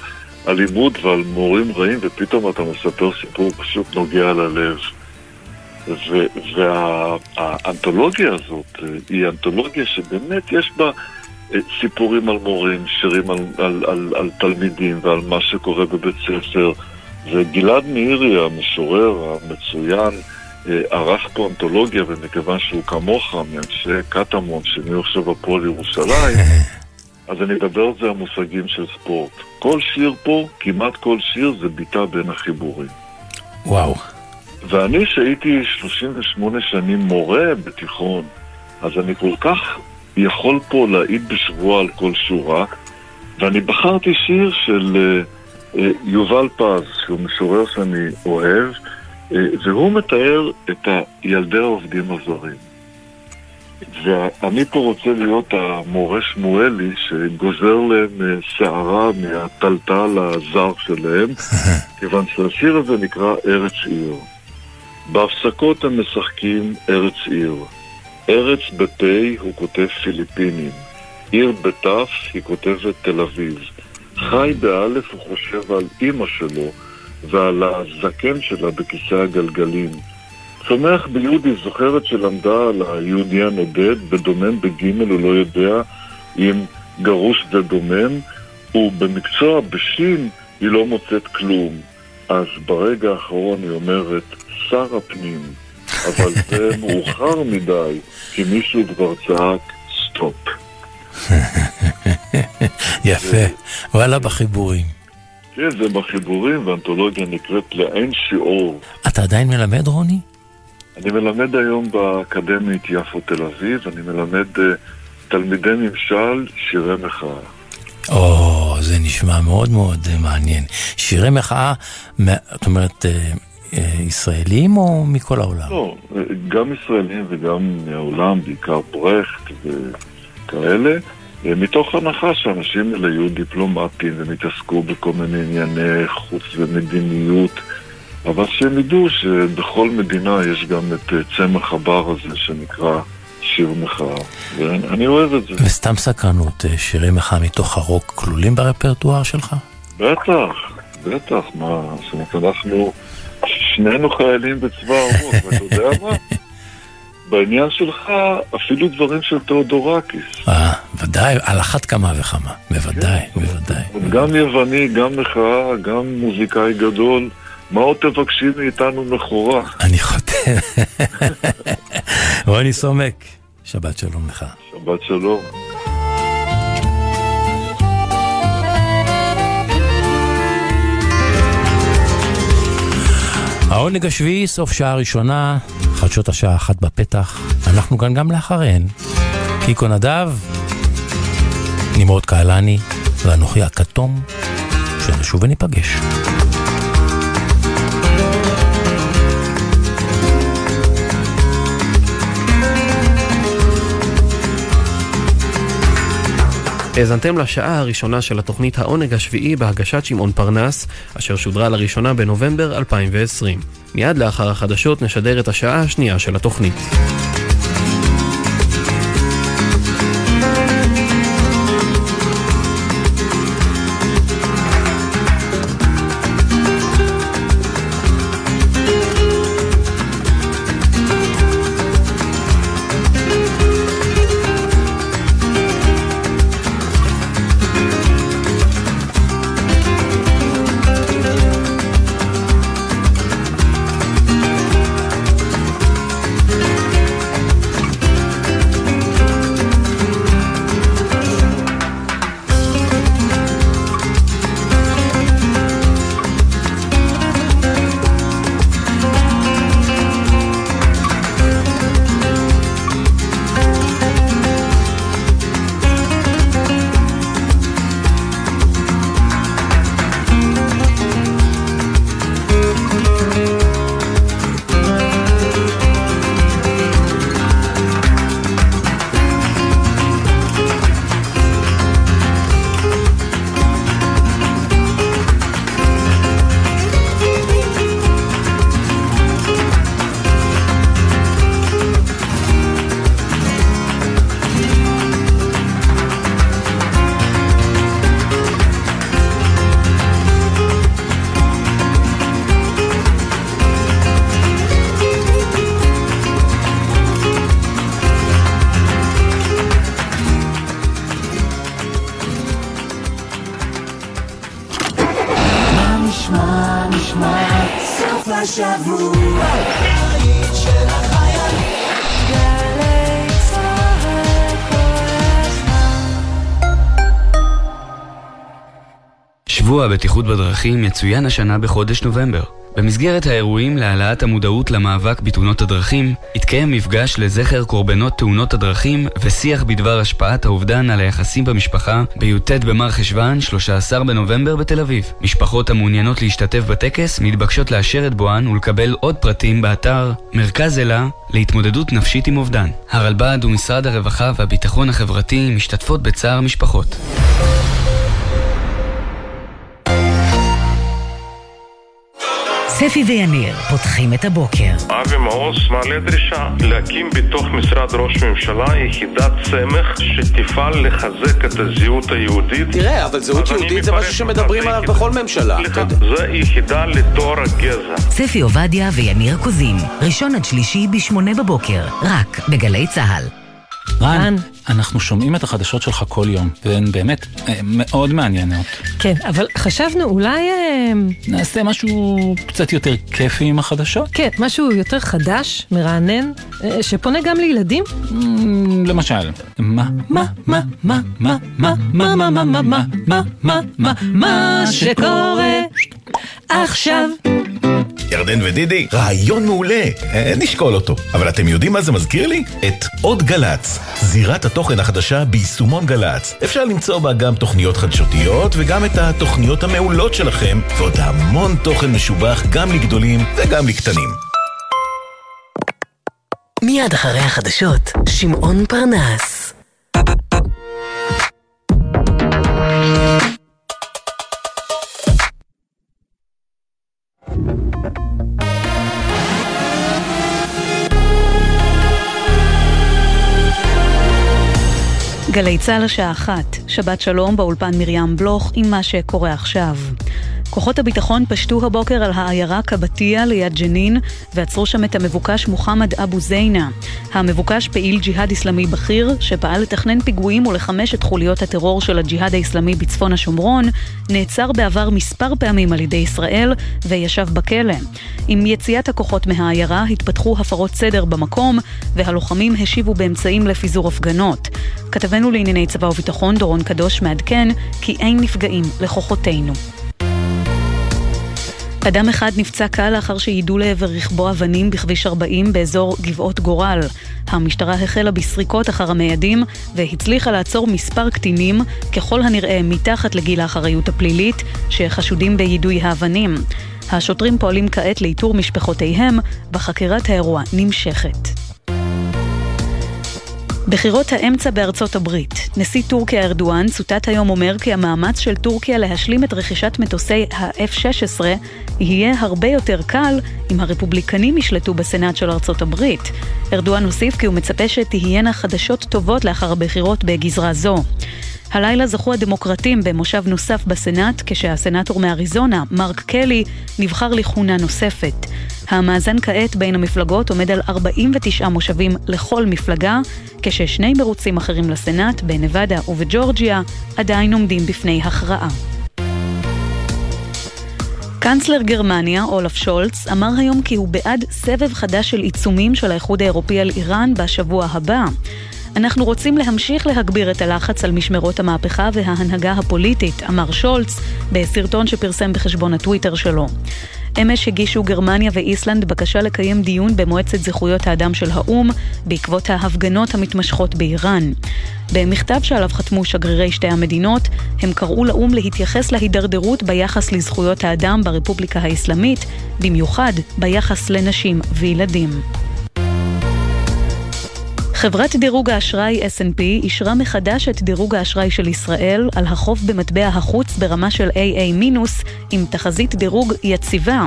אלימות ועל מורים רעים, ופתאום אתה מספר סיפור פשוט נוגע ללב. והאנתולוגיה הזאת אה, היא אנתולוגיה שבאמת יש בה אה, סיפורים על מורים, שירים על, על, על, על תלמידים ועל מה שקורה בבית ספר. וגלעד מאירי, המשורר המצוין, ערך פה אנתולוגיה, ומכיוון שהוא כמוך, מאנשי קטמון, שנהיו עכשיו בפועל ירושלים, [laughs] אז אני אדבר על זה המושגים של ספורט. כל שיר פה, כמעט כל שיר, זה ביטה בין החיבורים. וואו. ואני, שהייתי 38 שנים מורה בתיכון, אז אני כל כך יכול פה להעיד בשבוע על כל שורה, ואני בחרתי שיר של uh, uh, יובל פז, שהוא משורר שאני אוהב, והוא מתאר את ילדי העובדים הזרים. ואני פה רוצה להיות המורה שמואלי שגוזר להם שערה מהטלטל הזר שלהם, [laughs] כיוון שהשיר הזה נקרא ארץ עיר. בהפסקות הם משחקים ארץ עיר. ארץ בפה הוא כותב פיליפינים. עיר בתף היא כותבת תל אביב. חי באלף הוא חושב על אימא שלו ועל הזקן שלה בכיסא הגלגלים. צומח ביהודי זוכרת שלמדה על היהודי הנודד, בדומם בגימל הוא לא יודע אם גרוש זה דומם, ובמקצוע בשין היא לא מוצאת כלום. אז ברגע האחרון היא אומרת, שר הפנים, [laughs] אבל זה מאוחר מדי, כי מישהו כבר צעק סטופ. [laughs] יפה, וואלה בחיבורים. כן, זה בחיבורים, והאנתולוגיה נקראת לאין שיעור. אתה עדיין מלמד, רוני? אני מלמד היום באקדמית יפו תל אביב, אני מלמד uh, תלמידי ממשל שירי מחאה. או, זה נשמע מאוד מאוד uh, מעניין. שירי מחאה, זאת אומרת, uh, ישראלים או מכל העולם? לא, גם ישראלים וגם מהעולם, בעיקר ברכט וכאלה, מתוך הנחה שאנשים האלה יהיו דיפלומטים והם יתעסקו בכל מיני ענייני חוץ ומדיניות, אבל שהם ידעו שבכל מדינה יש גם את צמח הבר הזה שנקרא שיר מחאה, ואני אוהב את זה. וסתם סקרנות, שירי מחאה מתוך הרוק כלולים ברפרטואר שלך? בטח, בטח, מה, זאת אומרת, אנחנו... שנינו חיילים בצבא האומות, ואתה יודע מה? בעניין שלך, אפילו דברים של תאודורקיס. אה, ודאי, על אחת כמה וכמה, בוודאי, כן. בוודאי. גם יווני, גם מחאה, גם מוזיקאי גדול. מה עוד תבקשי מאיתנו מכורה? אני חותם. [laughs] רוני סומק, שבת שלום לך. שבת שלום. העונג השביעי, סוף שעה ראשונה, חדשות השעה אחת בפתח, אנחנו כאן גם לאחריהן. קיקו נדב, נמרוד קהלני ואנוכי הכתום, שנשוב וניפגש. האזנתם לשעה הראשונה של התוכנית העונג השביעי בהגשת שמעון פרנס, אשר שודרה לראשונה בנובמבר 2020. מיד לאחר החדשות נשדר את השעה השנייה של התוכנית. נשמע, נשמע, סוף השבוע. שבוע הבטיחות בדרכים יצוין השנה בחודש נובמבר. במסגרת האירועים להעלאת המודעות למאבק בתאונות הדרכים, התקיים מפגש לזכר קורבנות תאונות הדרכים ושיח בדבר השפעת האובדן על היחסים במשפחה בי"ט במר חשוון, 13 בנובמבר בתל אביב. משפחות המעוניינות להשתתף בטקס מתבקשות לאשר את בואן ולקבל עוד פרטים באתר מרכז אלה להתמודדות נפשית עם אובדן. הרלב"ד ומשרד הרווחה והביטחון החברתי משתתפות בצער משפחות. ספי ויניר פותחים את הבוקר. אבי מעוז מעלה דרישה להקים בתוך משרד ראש ממשלה יחידת סמך שתפעל לחזק את הזהות היהודית. תראה, אבל זהות יהודית זה משהו שמדברים עליו בכל ממשלה. זה יחידה לתואר הגזע. ספי עובדיה ויניר קוזין, ראשון עד שלישי בשמונה בבוקר, רק בגלי צה"ל. רן, אנחנו שומעים את החדשות שלך כל יום, והן באמת אה, מאוד מעניינות. כן, אבל חשבנו אולי... אה, נעשה משהו קצת יותר כיפי עם החדשות? כן, משהו יותר חדש, מרענן, אה, שפונה גם לילדים? למשל, מה, מה, מה, מה, מה, מה, מה, מה, מה, מה, מה, מה, מה, מה, מה שקורה עכשיו. ירדן ודידי, רעיון מעולה, נשקול אותו. אבל אתם יודעים מה זה מזכיר לי? את עוד גל"צ, זירת התוכן החדשה ביישומון גל"צ. אפשר למצוא בה גם תוכניות חדשותיות וגם את התוכניות המעולות שלכם, ועוד המון תוכן משובח גם לגדולים וגם לקטנים. מיד אחרי החדשות, שמעון פרנס. גלי צה"ל השעה אחת, שבת שלום באולפן מרים בלוך עם מה שקורה עכשיו. כוחות הביטחון פשטו הבוקר על העיירה קבטיה ליד ג'נין ועצרו שם את המבוקש מוחמד אבו זיינה. המבוקש פעיל ג'יהאד אסלאמי בכיר שפעל לתכנן פיגועים ולחמש את חוליות הטרור של הג'יהאד האסלאמי בצפון השומרון, נעצר בעבר מספר פעמים על ידי ישראל וישב בכלא. עם יציאת הכוחות מהעיירה התפתחו הפרות סדר במקום והלוחמים השיבו באמצעים לפיזור הפגנות. כתבנו לענייני צבא וביטחון דורון קדוש מעדכן כי אין נפגעים לכוחותינו. אדם אחד נפצע קל לאחר שיידו לעבר רכבו אבנים בכביש 40 באזור גבעות גורל. המשטרה החלה בסריקות אחר המיידים והצליחה לעצור מספר קטינים, ככל הנראה מתחת לגיל האחריות הפלילית, שחשודים ביידוי האבנים. השוטרים פועלים כעת לאיתור משפחותיהם, וחקירת האירוע נמשכת. בחירות האמצע בארצות הברית. נשיא טורקיה ארדואן צוטט היום אומר כי המאמץ של טורקיה להשלים את רכישת מטוסי ה-F-16 יהיה הרבה יותר קל אם הרפובליקנים ישלטו בסנאט של ארצות הברית. ארדואן הוסיף כי הוא מצפה שתהיינה חדשות טובות לאחר הבחירות בגזרה זו. הלילה זכו הדמוקרטים במושב נוסף בסנאט, כשהסנאטור מאריזונה, מרק קלי, נבחר לכהונה נוספת. המאזן כעת בין המפלגות עומד על 49 מושבים לכל מפלגה, כששני מרוצים אחרים לסנאט, בנבדה ובג'ורג'יה, עדיין עומדים בפני הכרעה. קנצלר גרמניה, אולף שולץ, אמר היום כי הוא בעד סבב חדש של עיצומים של האיחוד האירופי על איראן בשבוע הבא. אנחנו רוצים להמשיך להגביר את הלחץ על משמרות המהפכה וההנהגה הפוליטית, אמר שולץ בסרטון שפרסם בחשבון הטוויטר שלו. אמש הגישו גרמניה ואיסלנד בקשה לקיים דיון במועצת זכויות האדם של האו"ם בעקבות ההפגנות המתמשכות באיראן. במכתב שעליו חתמו שגרירי שתי המדינות, הם קראו לאו"ם להתייחס להידרדרות ביחס לזכויות האדם ברפובליקה האסלאמית, במיוחד ביחס לנשים וילדים. חברת דירוג האשראי S&P אישרה מחדש את דירוג האשראי של ישראל על החוב במטבע החוץ ברמה של AA- עם תחזית דירוג יציבה.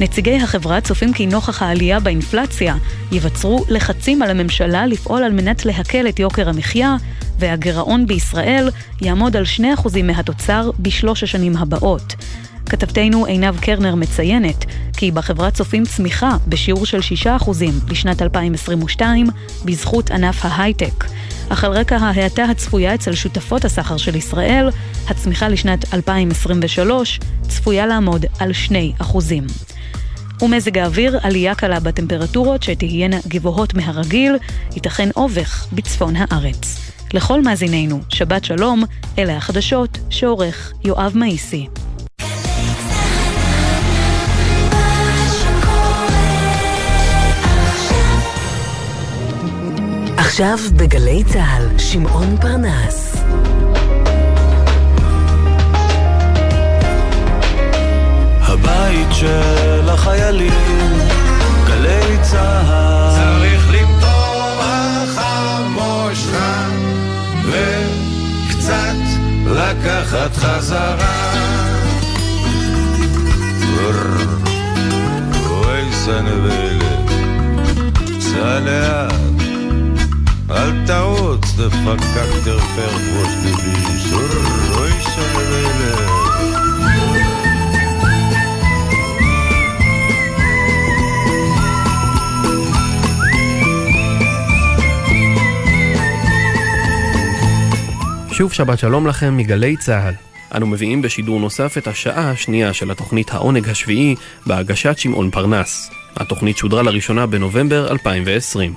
נציגי החברה צופים כי נוכח העלייה באינפלציה ייווצרו לחצים על הממשלה לפעול על מנת להקל את יוקר המחיה והגירעון בישראל יעמוד על 2% מהתוצר בשלוש השנים הבאות. כתבתנו עינב קרנר מציינת כי בחברה צופים צמיחה בשיעור של 6% לשנת 2022 בזכות ענף ההייטק. אך על רקע ההאטה הצפויה אצל שותפות הסחר של ישראל, הצמיחה לשנת 2023 צפויה לעמוד על 2%. ומזג האוויר עלייה קלה בטמפרטורות שתהיינה גבוהות מהרגיל, ייתכן אובך בצפון הארץ. לכל מאזינינו, שבת שלום, אלה החדשות שעורך יואב מאיסי. עכשיו בגלי צה"ל, שמעון פרנס. הבית של החיילים, גלי צה"ל. צריך למתוח המושכה וקצת לקחת חזרה. אוי סנבלה, סע לאט אל תרוץ, דפקק תרפר ראש דבי, אוי סנבלה. שוב שבת שלום לכם מגלי צה"ל. אנו מביאים בשידור נוסף את השעה השנייה של התוכנית העונג השביעי בהגשת שמעון פרנס. התוכנית שודרה לראשונה בנובמבר 2020.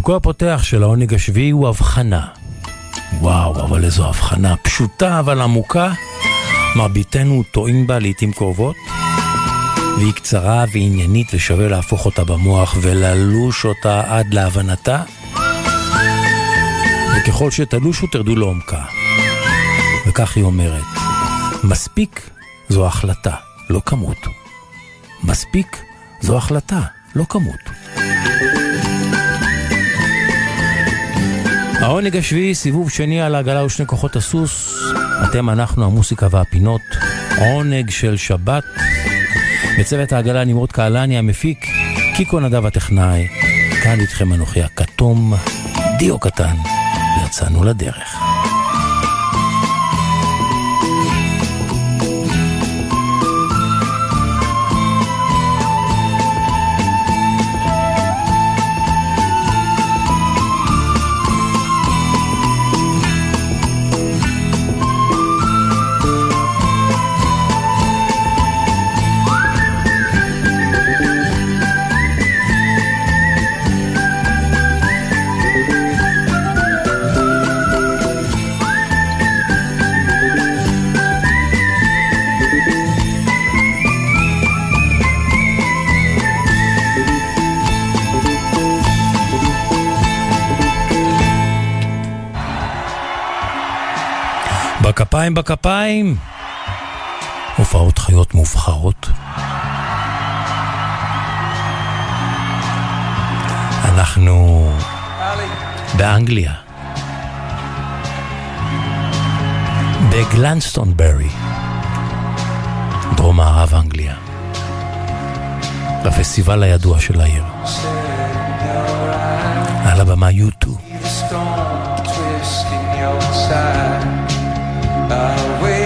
פסוקו הפותח של העונג השביעי הוא הבחנה. וואו, אבל איזו הבחנה פשוטה אבל עמוקה. מרביתנו טועים בה לעיתים קרובות, והיא קצרה ועניינית ושווה להפוך אותה במוח וללוש אותה עד להבנתה. וככל שתלושו תרדו לעומקה. וכך היא אומרת, מספיק זו החלטה, לא כמות. מספיק זו החלטה, לא כמות. העונג השביעי, סיבוב שני על העגלה ושני כוחות הסוס. אתם, אנחנו, המוסיקה והפינות. עונג של שבת. בצוות העגלה נמרוד קהלני המפיק, קיקו נדב הטכנאי. כאן איתכם אנוכי הכתום, דיו קטן, ויצאנו לדרך. בכפיים בכפיים. הופעות חיות מובחרות. אנחנו באנגליה. בגלנסטונברי, דרום מערב אנגליה. בפסטיבל הידוע של העיר. על הבמה יוטו. away.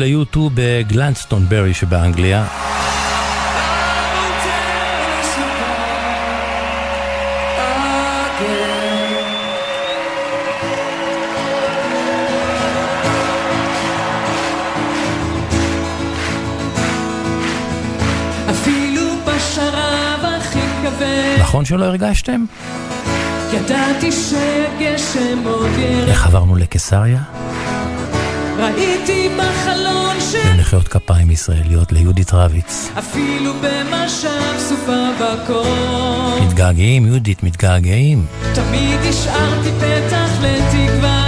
בכפיים ליוטיוב בגלנסטון ברי שבאנגליה. נכון שלא הרגשתם? ידעתי שהגשם עוד ירד. איך עברנו לקיסריה? ראיתי בחלון ש... למחיאות כפיים ישראליות ליהודית רביץ. אפילו במשב סופה בקור. מתגעגעים, יהודית, מתגעגעים. תמיד השארתי פתח לתקווה.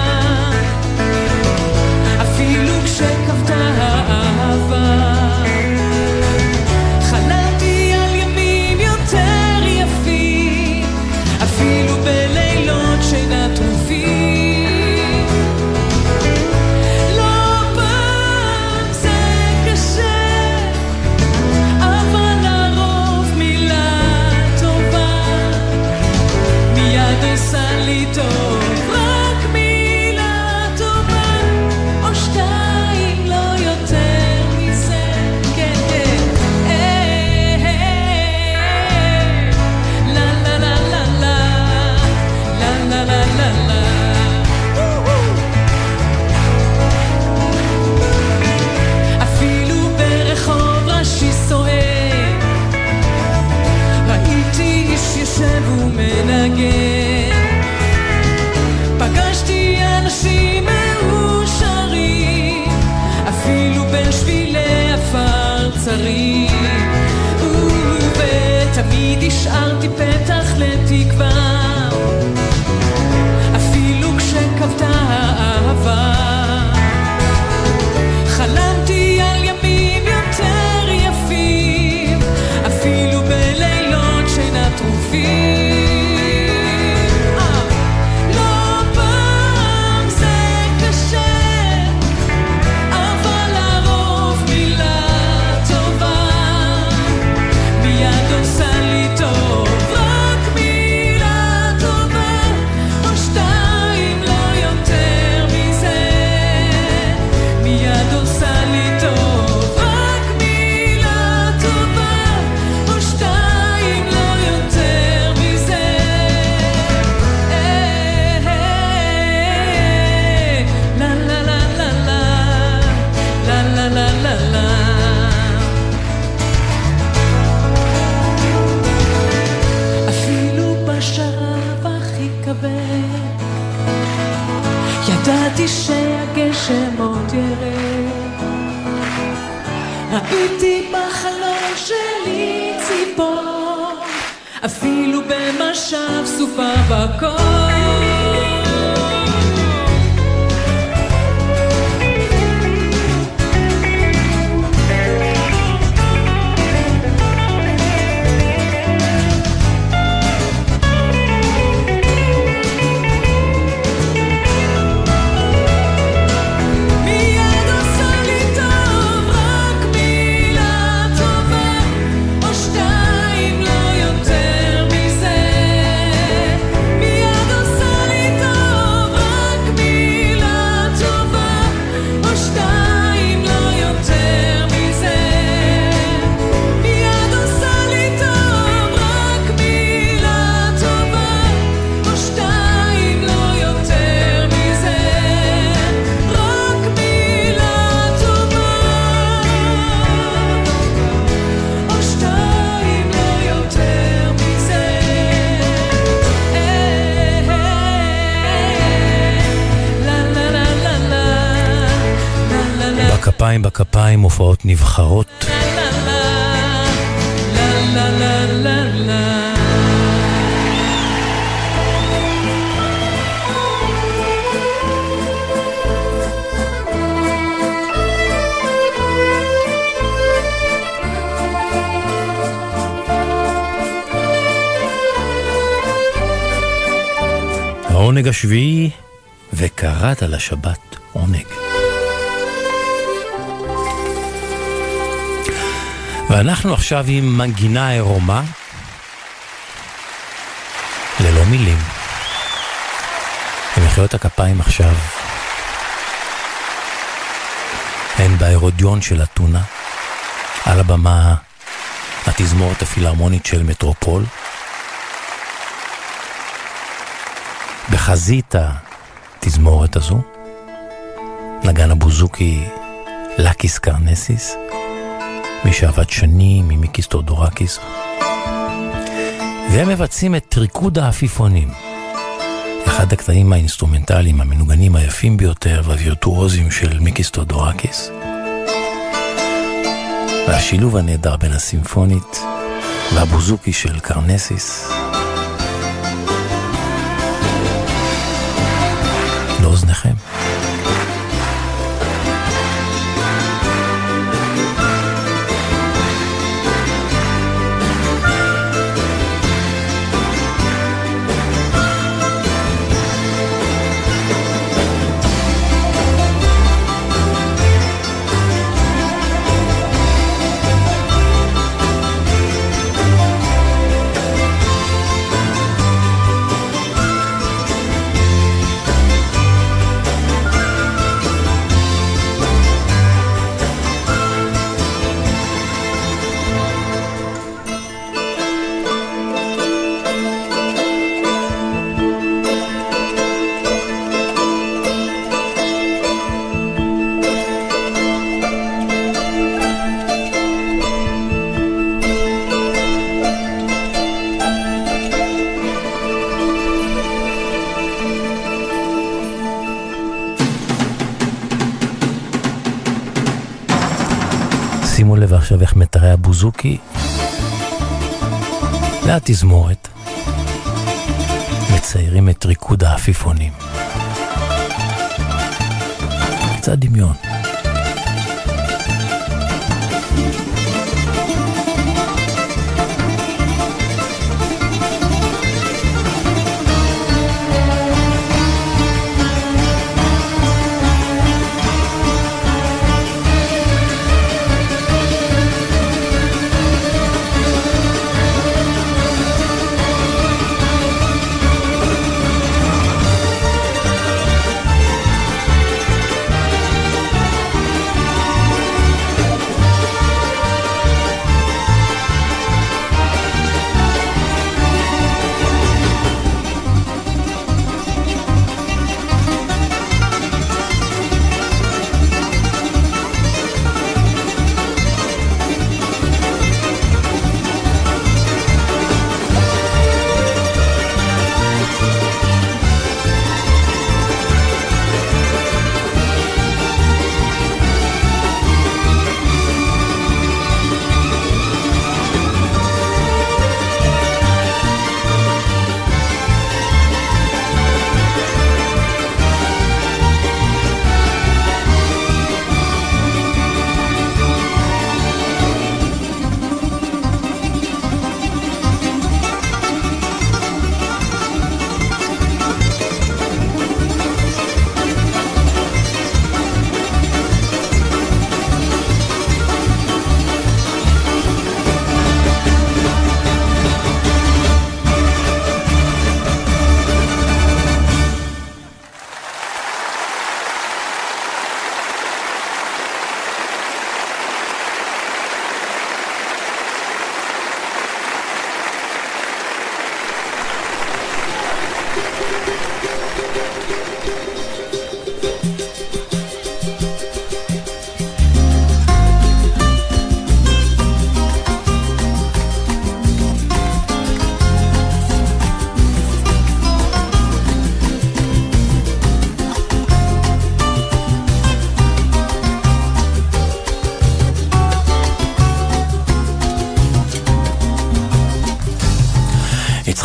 עכשיו סופה בכל ידיים בכפיים, הופעות נבחרות. העונג השביעי, וקראת לשבת עונג. ואנחנו עכשיו עם מנגינה עירומה, ללא מילים. ומחיאות הכפיים עכשיו הן בארודיון של אתונה, על הבמה התזמורת הפילהרמונית של מטרופול. בחזית התזמורת הזו, נגן הבוזוקי לאקיס קרנזיס, מי שעבד שנים עם מיקיס תיאודורקיס, והם מבצעים את ריקוד העפיפונים, אחד הקטעים האינסטרומנטליים המנוגנים היפים ביותר והווירטואוזיים של מיקיס תיאודורקיס. והשילוב הנהדר בין הסימפונית והבוזוקי של קרנסיס לאוזניכם.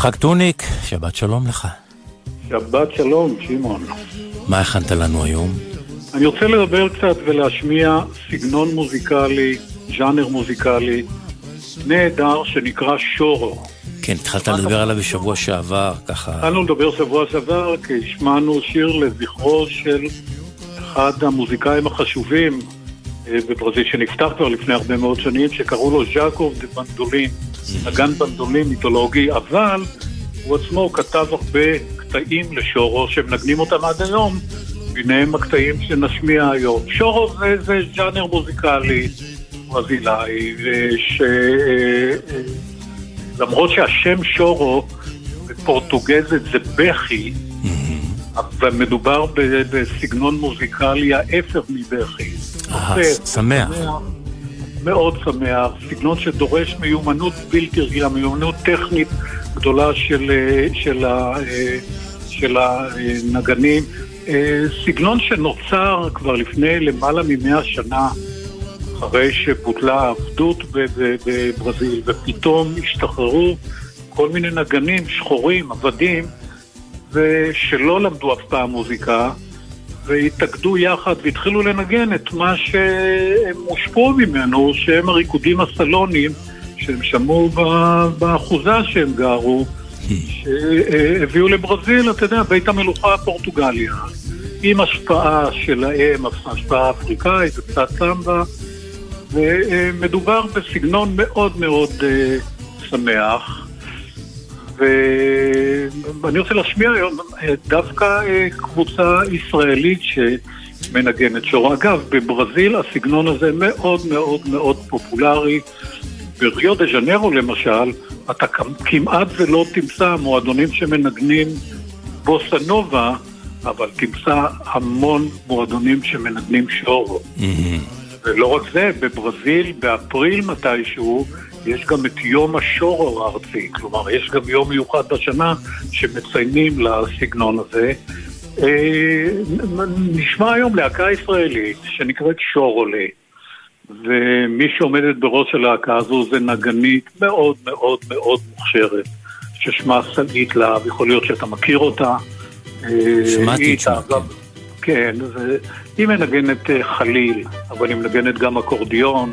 יצחק טוניק, שבת שלום לך. שבת שלום, שמעון. מה הכנת לנו היום? אני רוצה לדבר קצת ולהשמיע סגנון מוזיקלי, ז'אנר מוזיקלי, נהדר שנקרא שורו. כן, התחלת לדבר עליו בשבוע שעבר, ככה... התחלנו לדבר שבוע שעבר כי השמענו שיר לזכרו של אחד המוזיקאים החשובים אה, בברזיל, שנפתח כבר לפני הרבה מאוד שנים, שקראו לו ז'אקוב דה בנדולין, נגן בנדולין מיתולוגי, אבל הוא עצמו כתב הרבה קטעים לשורו שמנגנים אותם עד היום, ביניהם הקטעים שנשמיע היום. שורו זה, זה ז'אנר מוזיקלי ברזילאי, שלמרות שהשם שורו בפורטוגזית זה בכי, אבל מדובר בסגנון מוזיקלי ההפך מבכי. אה, שמח. מאוד שמח, סגנון שדורש מיומנות בלתי רגילה, מיומנות טכנית גדולה של, של, של הנגנים. סגנון שנוצר כבר לפני למעלה ממאה שנה, אחרי שבוטלה העבדות בברזיל, ופתאום השתחררו כל מיני נגנים שחורים, עבדים, ושלא למדו אף פעם מוזיקה, והתאגדו יחד והתחילו לנגן את מה שהם הושפעו ממנו, שהם הריקודים הסלוניים שהם שמעו באחוזה שהם גרו, שהביאו לברזיל, אתה יודע, בית המלוכה פורטוגליה, עם השפעה שלהם, השפעה אפריקאית וקצת סמבה, ומדובר בסגנון מאוד מאוד שמח. ואני רוצה להשמיע היום דווקא קבוצה ישראלית שמנגנת שור. אגב, בברזיל הסגנון הזה מאוד מאוד מאוד פופולרי. בריו דה ז'נרו למשל, אתה כמעט ולא תמצא מועדונים שמנגנים בוסה נובה, אבל תמצא המון מועדונים שמנגנים שורו. ולא רק זה, בברזיל, באפריל מתישהו, יש גם את יום השורו הארצי, כלומר, יש גם יום מיוחד בשנה שמציינים לסגנון הזה. נשמע היום להקה ישראלית שנקראת שורולה, ומי שעומדת בראש הלהקה הזו זה נגנית מאוד מאוד מאוד מוכשרת, ששמה סלעית להב, יכול להיות שאתה מכיר אותה. שמעתי את שמה, כן. כן, היא מנגנת חליל, אבל היא מנגנת גם אקורדיון.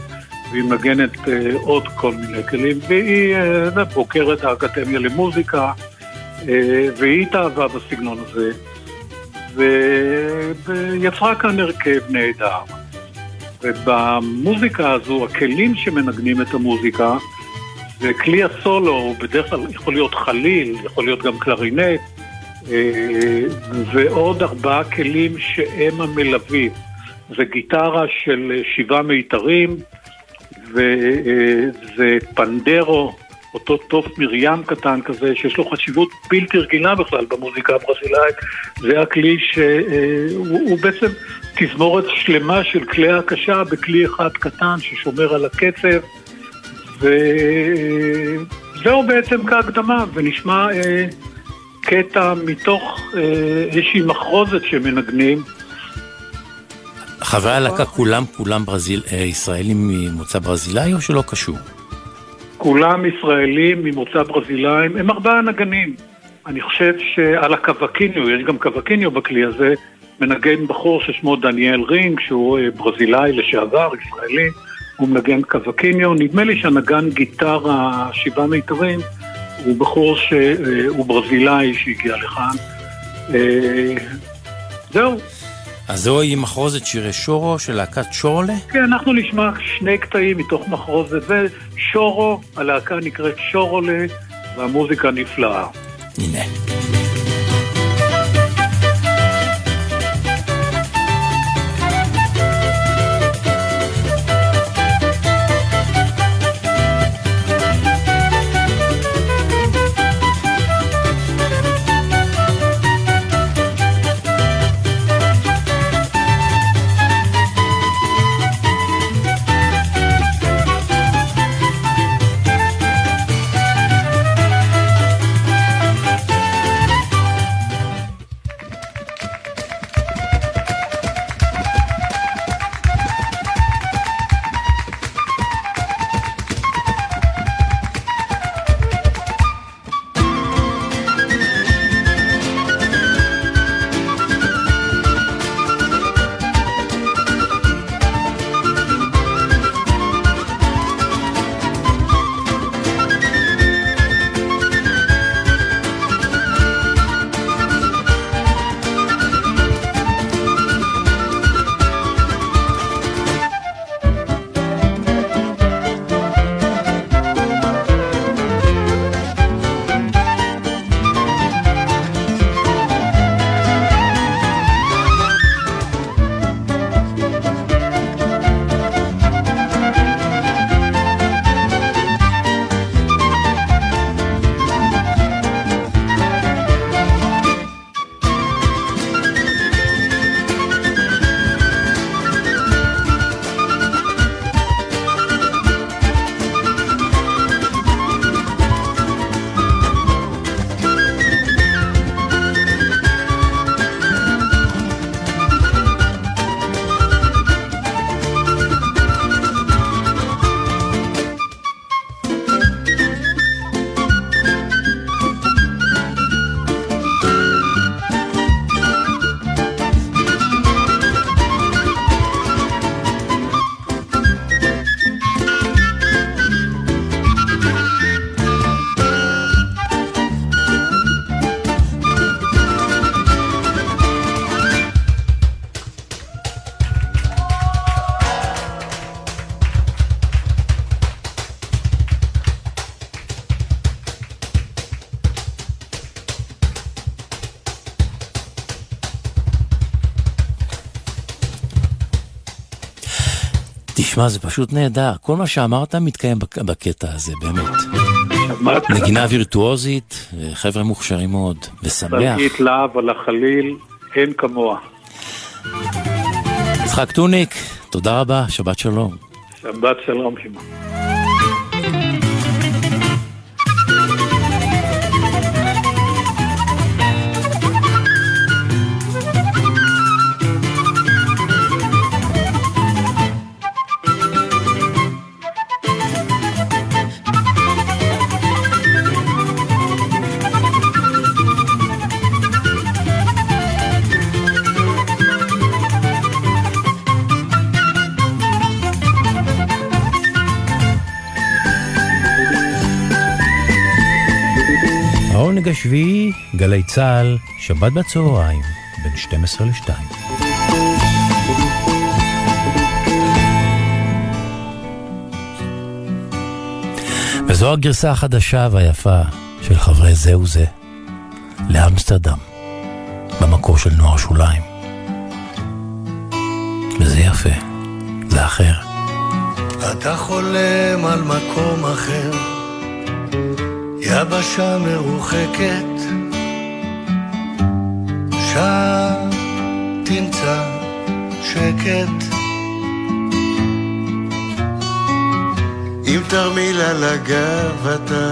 והיא מנגנת אה, עוד כל מיני כלים, והיא אה, בוקרת האקדמיה למוזיקה, אה, והיא התאהבה בסגנון הזה, ויצרה כאן הרכב נהדר. ובמוזיקה הזו, הכלים שמנגנים את המוזיקה, זה כלי הסולו, הוא בדרך כלל יכול להיות חליל, יכול להיות גם קלרינט, ועוד ארבעה כלים שהם המלווים. זה גיטרה של שבעה מיתרים, וזה פנדרו, אותו תוף מרים קטן כזה, שיש לו חשיבות בלתי רגילה בכלל במוזיקה הברזילאית. זה הכלי שהוא בעצם תזמורת שלמה של כלי הקשה בכלי אחד קטן ששומר על הקצב. וזהו בעצם כהקדמה, ונשמע אה, קטע מתוך אה, איזושהי מחרוזת שמנגנים. חברי הלהקה כולם, כולם ברזיל, אה, ישראלים ממוצא ברזילאי או שלא קשור? כולם ישראלים ממוצא ברזילאים, הם ארבעה נגנים. אני חושב שעל הקוואקיניו, יש גם קוואקיניו בכלי הזה, מנגן בחור ששמו דניאל רינג, שהוא אה, ברזילאי לשעבר, ישראלי, הוא מנגן קוואקיניו. נדמה לי שהנגן גיטרה שבעה מיתרים הוא בחור שהוא אה, ברזילאי שהגיע לכאן. זהו, אז זוהי מחרוזת שירי שורו של להקת שורלה? כן, אנחנו נשמע שני קטעים מתוך מחרוזת זה. שורו, הלהקה נקראת שורולה, והמוזיקה נפלאה. הנה. תשמע, זה פשוט נהדר. כל מה שאמרת מתקיים בק- בקטע הזה, באמת. נגינה וירטואוזית, חבר'ה מוכשרים מאוד, ושמח. שגית להב על החליל, אין כמוה. יצחק טוניק, תודה רבה, שבת שלום. שבת שלום שמעון. העונג השביעי, גלי צה"ל, שבת בצהריים, בין 12 ל-2. וזו הגרסה החדשה והיפה של חברי זה לאמסטרדם, במקור של נוער שוליים. וזה יפה, זה אחר. אתה חולם על מקום אחר, יבשה מרוחקת, שם תמצא שקט. עם תרמיל על הגב אתה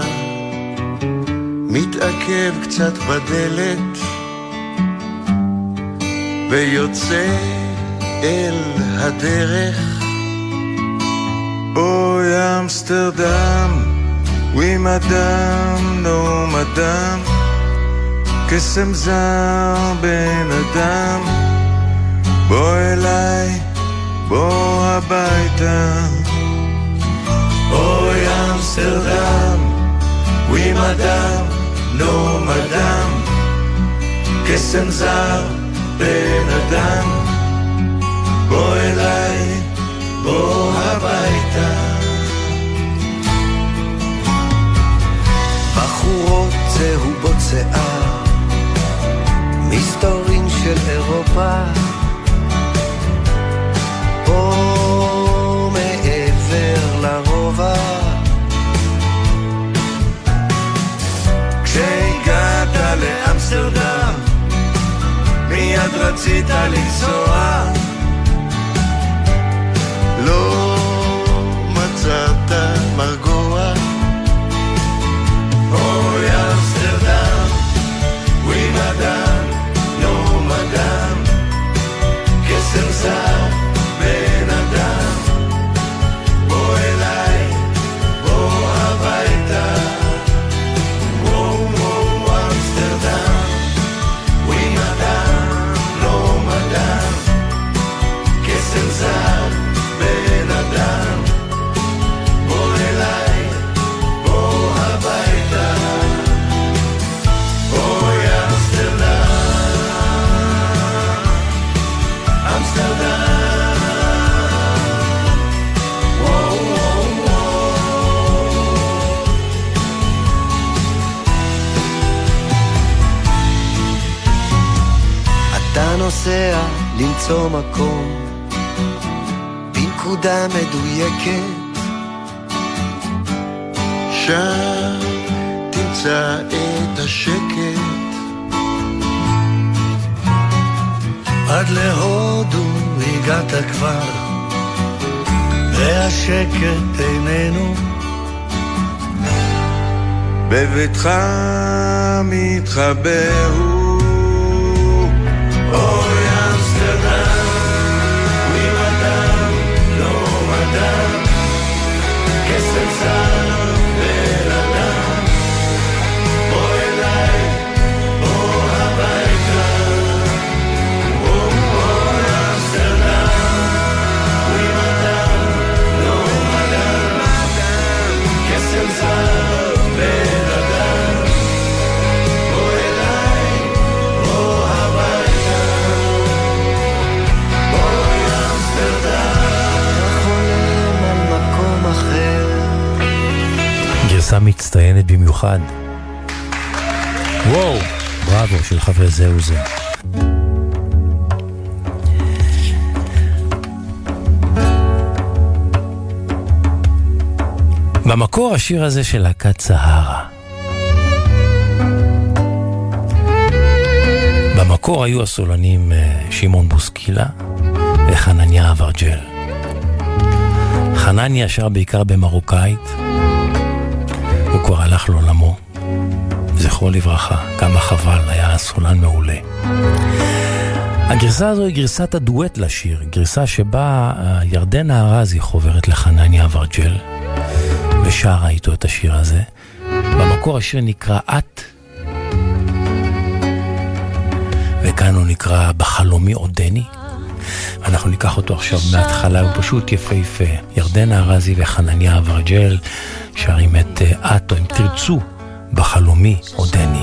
מתעכב קצת בדלת ויוצא אל הדרך. אוי אמסטרדם, ווי מדאם, נו מדאם, קסם זר בן אדם, בוא אליי, בוא הביתה. אוי אמסטרדם, ווי מדאם, נו מדאם, קסם זר בן אדם, בוא אליי, בוא הביתה. בחורות צהובות שיער, מסתורין של אירופה, פה מעבר לרובע. כשהגעת לאמסטרדם, מיד רצית לנסוע. השיר הזה של להקת סהרה. במקור היו הסולנים אה, שמעון בוסקילה וחנניה אברג'ל. חנניה שר בעיקר במרוקאית, הוא כבר הלך לעולמו, זכרו לברכה, כמה חבל, היה סולן מעולה. הגרסה הזו היא גרסת הדואט לשיר, גרסה שבה אה, ירדנה ארזי חוברת לחנניה אברג'ל ושרה איתו את השיר הזה. במקור השיר נקרא את, וכאן הוא נקרא בחלומי עודני. אנחנו ניקח אותו עכשיו מההתחלה, הוא פשוט יפהפה. ירדנה ארזי וחנניה אברג'ל שרים את אה, את, או אם תרצו, בחלומי עודני.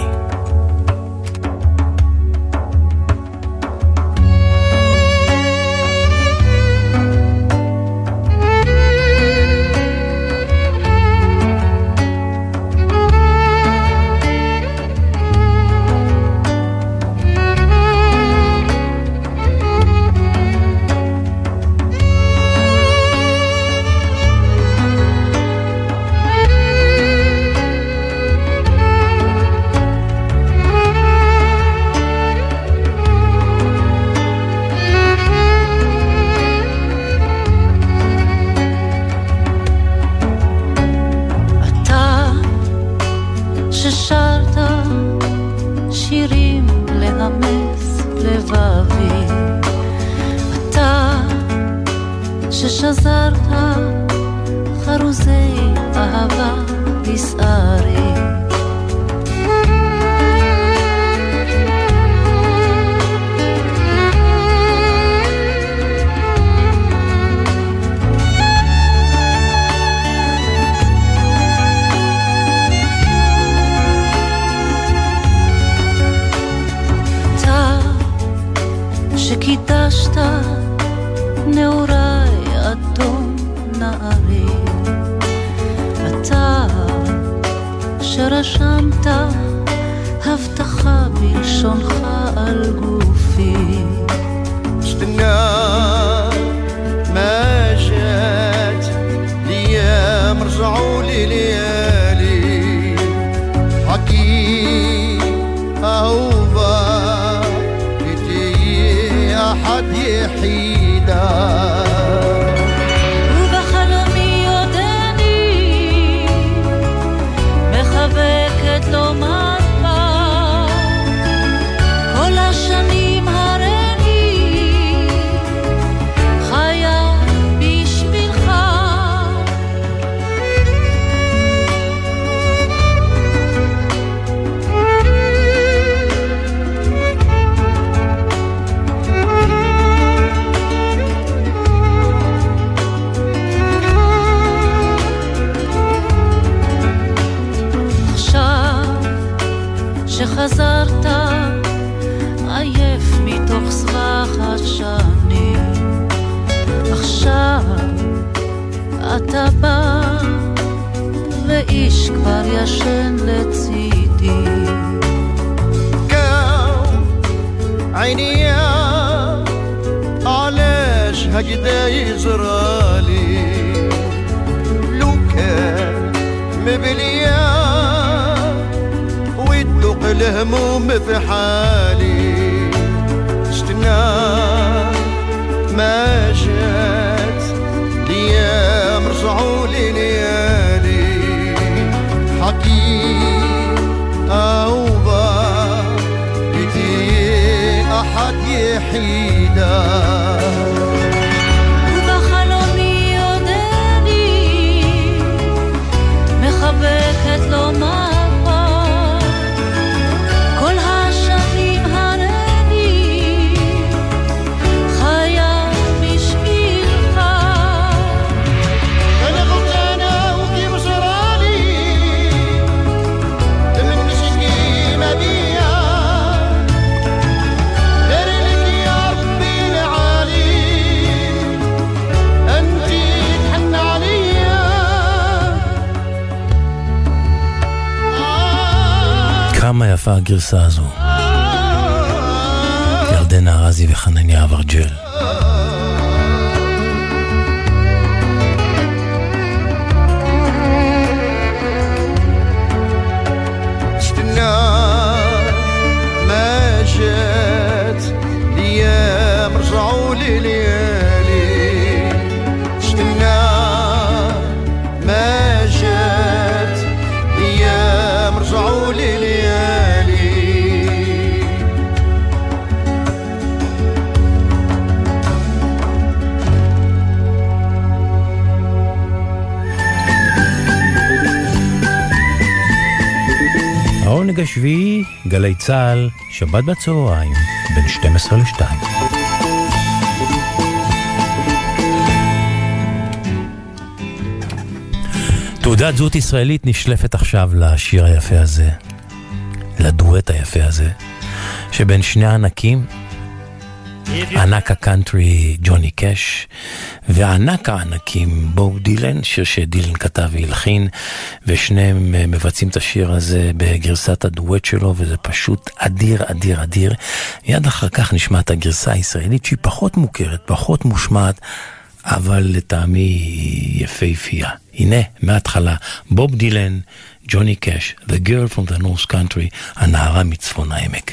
ארזי וחנניה העונג השביעי, גלי צה"ל, שבת בצהריים, בין 12 ל-2. תעודת זהות ישראלית נשלפת עכשיו לשיר היפה הזה, לדואט היפה הזה, שבין שני ענקים, ענק הקאנטרי ג'וני קאש, וענק הענקים בוב דילן, שיר שדילן כתב והלחין, ושניהם אה, מבצעים את השיר הזה בגרסת הדואט שלו, וזה פשוט אדיר, אדיר, אדיר. מיד אחר כך נשמע את הגרסה הישראלית שהיא פחות מוכרת, פחות מושמעת. אבל לטעמי היא יפהפייה. הנה, מההתחלה, בוב דילן, ג'וני קאש, The Girl from the North Country, הנערה מצפון העמק.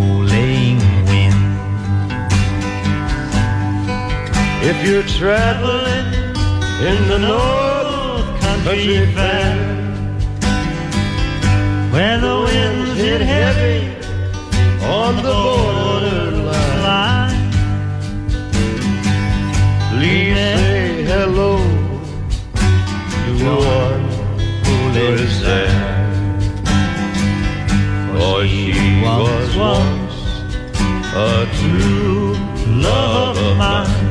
If you're traveling in the North Country Fair, where the winds hit heavy on the borderline, please say hello to one who lives there. For she was once a true love of mine.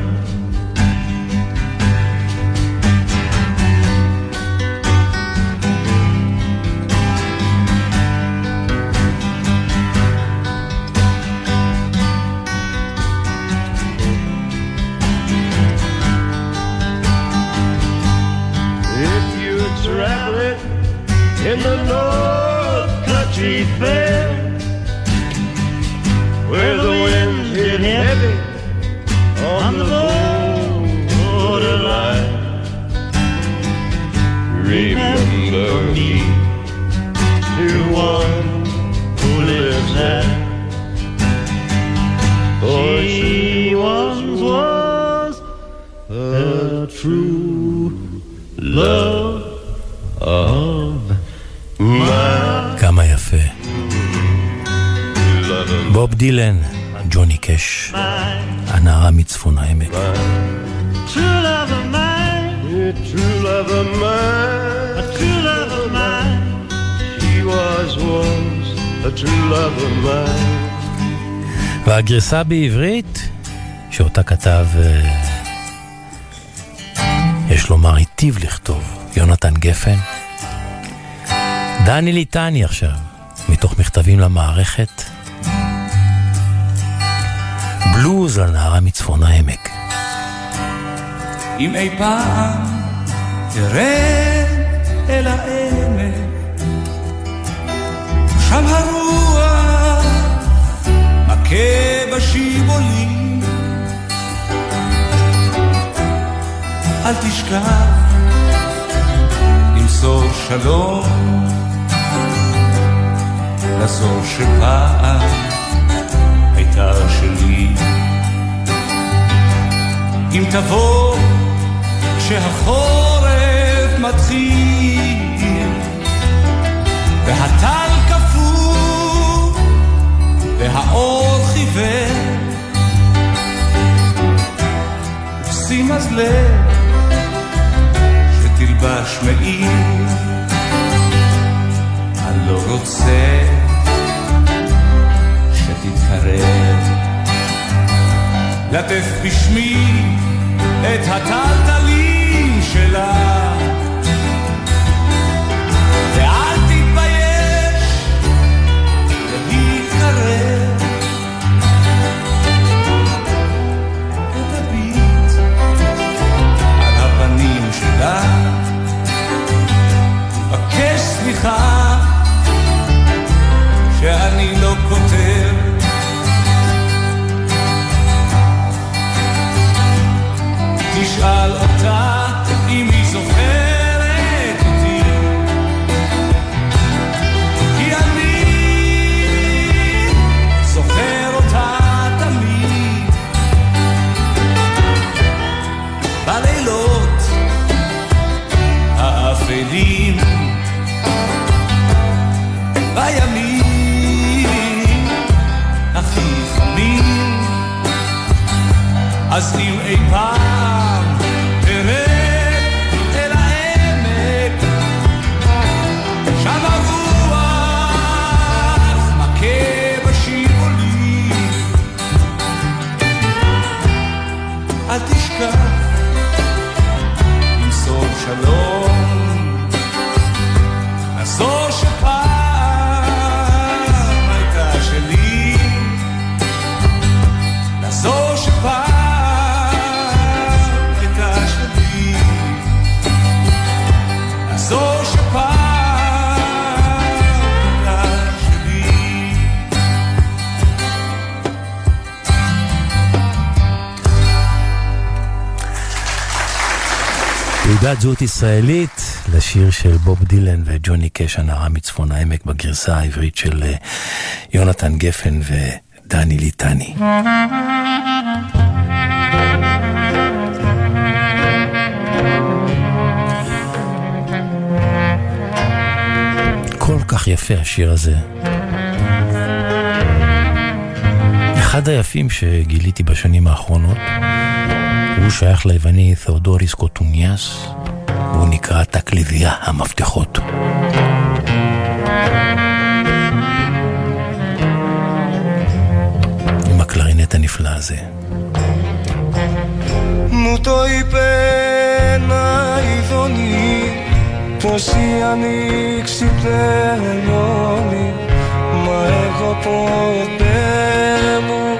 דילן, ג'וני קאש, הנערה מצפון העמק. והגרסה בעברית, שאותה כתב, אה, יש לומר, היטיב לכתוב, יונתן גפן. דני ליטני עכשיו, מתוך מכתבים למערכת. בלוז על נערה מצפון העמק. אם אי פעם תרד אל העמק, שם הרוח מכה בשיבולים. אל תשכח למסור שלום לזו שפעם אם תבוא כשהחורף מתחיל והטל קפוא והאור חיוור שים אז לב שתלבש מעיל. אני לא רוצה שתתקרב לטף בשמי את הטלטלים שלה. ואל תתבייש להתקרב ותביט על הפנים שלה. תבקש סליחה תשאל אותה אם היא זוכרת אותי. כי אני זוכר אותה תמיד. בלילות האפלים בימים הכי חמים. אז אם אי פעם תעודת זהות ישראלית לשיר של בוב דילן וג'וני קש, הנערה מצפון העמק, בגרסה העברית של אה, יונתן גפן ודני ליטני. כל כך יפה השיר הזה. אחד היפים שגיליתי בשנים האחרונות, הוא שייך ליווני תאודוריס קוטוניאס, τα κλειδιά άμα του. Η μακλαρινέτα νυφλάζει. Μου το είπε ένα ειδονή πως η ανοίξη τελειώνει μα έχω ποτέ μου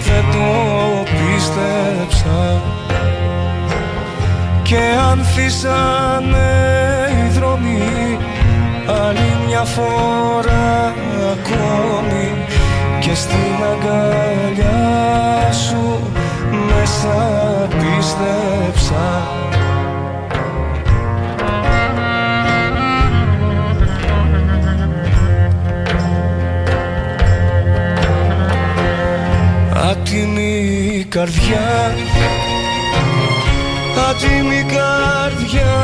δεν το πίστεψα και ανθίσανε οι δρόμοι άλλη μια φορά ακόμη. Και στην αγκαλιά σου μέσα πίστεψα. Άτιμη καρδιά Άτιμη καρδιά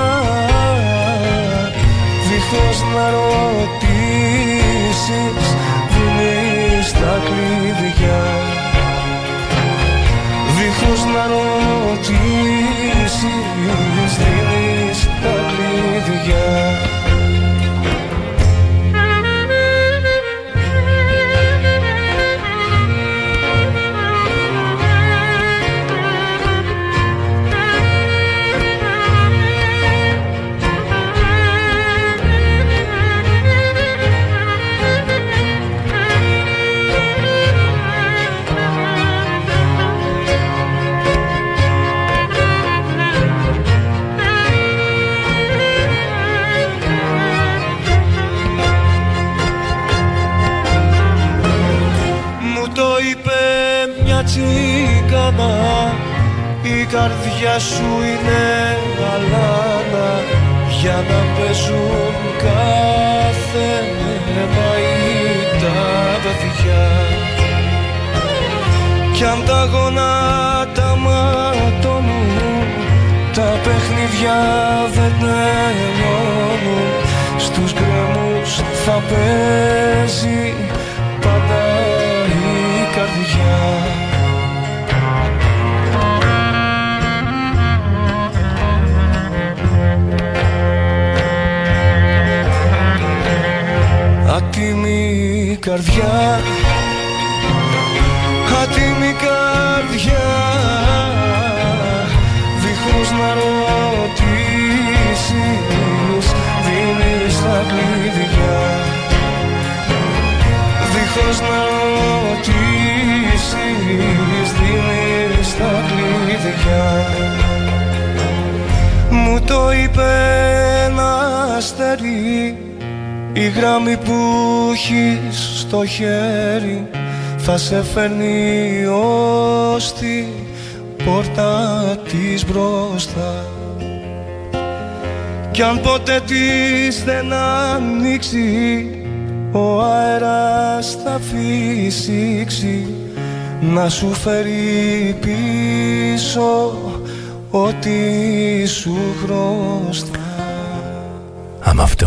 Δίχως να ρωτήσεις Δίνεις τα κλειδιά. Δίχως να ρωτήσεις Δίνεις τα κλειδιά τσίκανα Η καρδιά σου είναι αλάνα Για να παίζουν κάθε μαΐ καρδιά κι αν τα γονάτα ματώνουν τα παιχνίδια δεν τελειώνουν στους γκρέμους θα παίζει Η γράμμη που έχει στο χέρι θα σε φέρνει ως την πόρτα της μπροστά. Κι αν ποτέ της δεν ανοίξει ο αέρας θα φύσηξει. Να σου φέρει πίσω ό,τι σου χρωστά. Αν after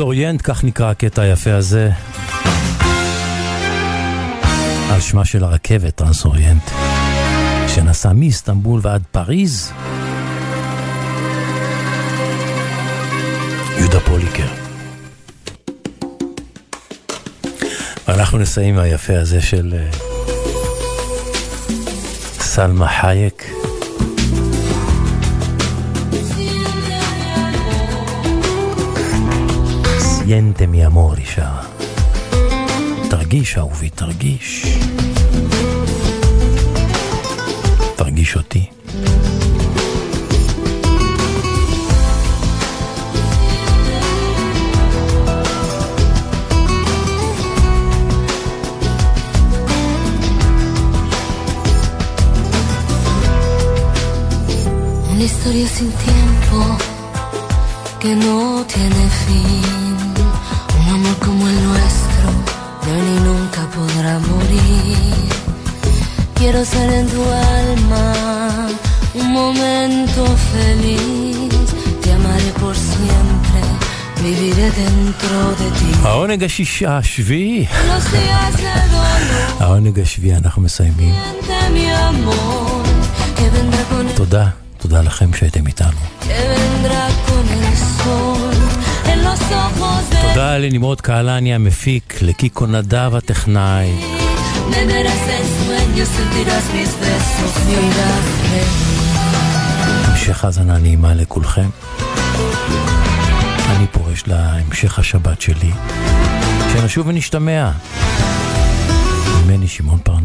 אוריינט, כך נקרא הקטע היפה הזה. על שמה של הרכבת, טרנס אוריינט, שנסע מאיסטנבול ועד פריז. יהודה פוליקר. ואנחנו נסיים היפה הזה של אה, סלמה חייק. סיינטה מי אמור, היא שרה. תרגיש, אהובי, תרגיש. תרגיש אותי. Una historia sin tiempo que no tiene fin. Amor como el nuestro de hoy ni nunca podrá morir. Quiero ser en tu alma un momento feliz. Te amaré por siempre. העונג השישה, השביעי. העונג השביעי, אנחנו מסיימים. תודה, תודה לכם שהייתם איתנו. תודה לנמרוד קהלני המפיק, לקיקו נדב הטכנאי. המשך האזנה נעימה לכולכם. אני פורש להמשך השבת שלי. שנשוב ונשתמע. ממני שמעון פרנס.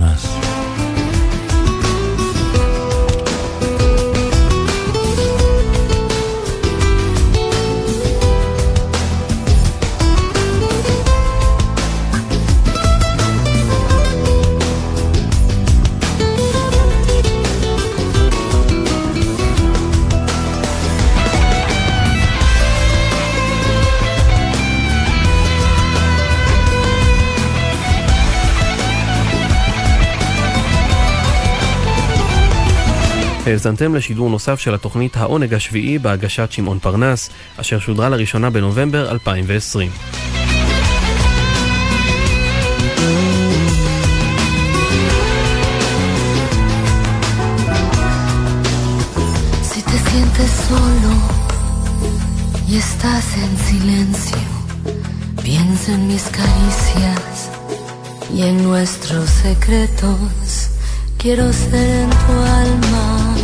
האזנתם לשידור נוסף של התוכנית העונג השביעי בהגשת שמעון פרנס, אשר שודרה לראשונה בנובמבר 2020. Si te sientes solo y estás en silencio, piensa en mis caricias y en nuestros secretos. Quiero ser en tu alma un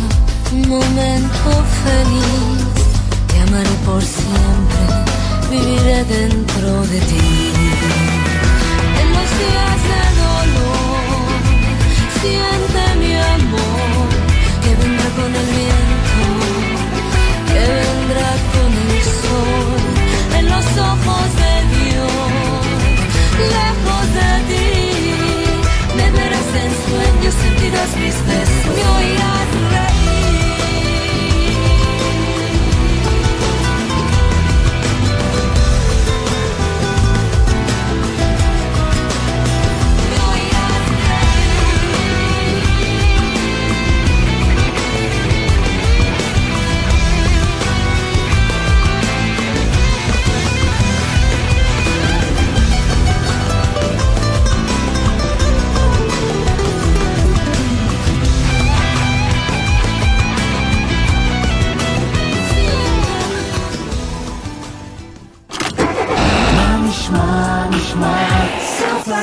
momento feliz. Te amaré por siempre, viviré dentro de ti. En los días de dolor, siente mi amor, que vendrá con el viento, que vendrá con el sol, en los ojos de Dios, lejos de ti. Me verás en sueños, sentirás mis besos, me oirás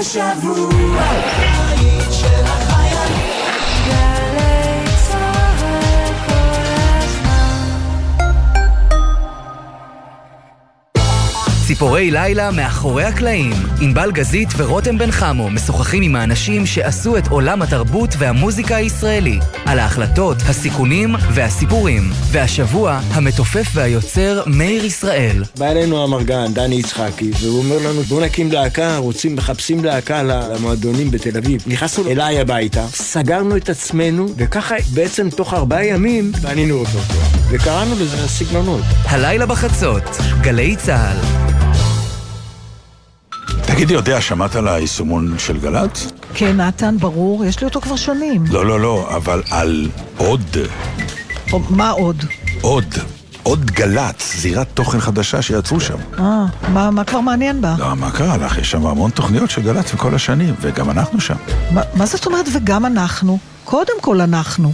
סוף השבוע, ציפורי לילה מאחורי הקלעים. ענבל גזית ורותם בן חמו משוחחים עם האנשים שעשו את עולם התרבות והמוזיקה הישראלי. על ההחלטות, הסיכונים והסיפורים. והשבוע, המתופף והיוצר מאיר ישראל. בא אלינו המרגן, דני יצחקי, והוא אומר לנו, בואו נקים להקה, רוצים, מחפשים להקה למועדונים בתל אביב. נכנסנו אליי הביתה, סגרנו את עצמנו, וככה בעצם תוך ארבעה ימים בנינו אותו. וקראנו לזה הסגנונות. הלילה בחצות, גלי צה"ל. תגידי, יודע, שמעת על היישומון של גל"צ? כן, נתן, ברור, יש לי אותו כבר שנים. לא, לא, לא, אבל על עוד. או, מה עוד? עוד. עוד גל"צ, זירת תוכן חדשה שיצרו שם. אה, מה, מה כבר מעניין בה? לא, מה קרה לך? יש שם המון תוכניות של גל"צ מכל השנים, וגם אנחנו שם. מה, מה זאת אומרת וגם אנחנו? קודם כל אנחנו.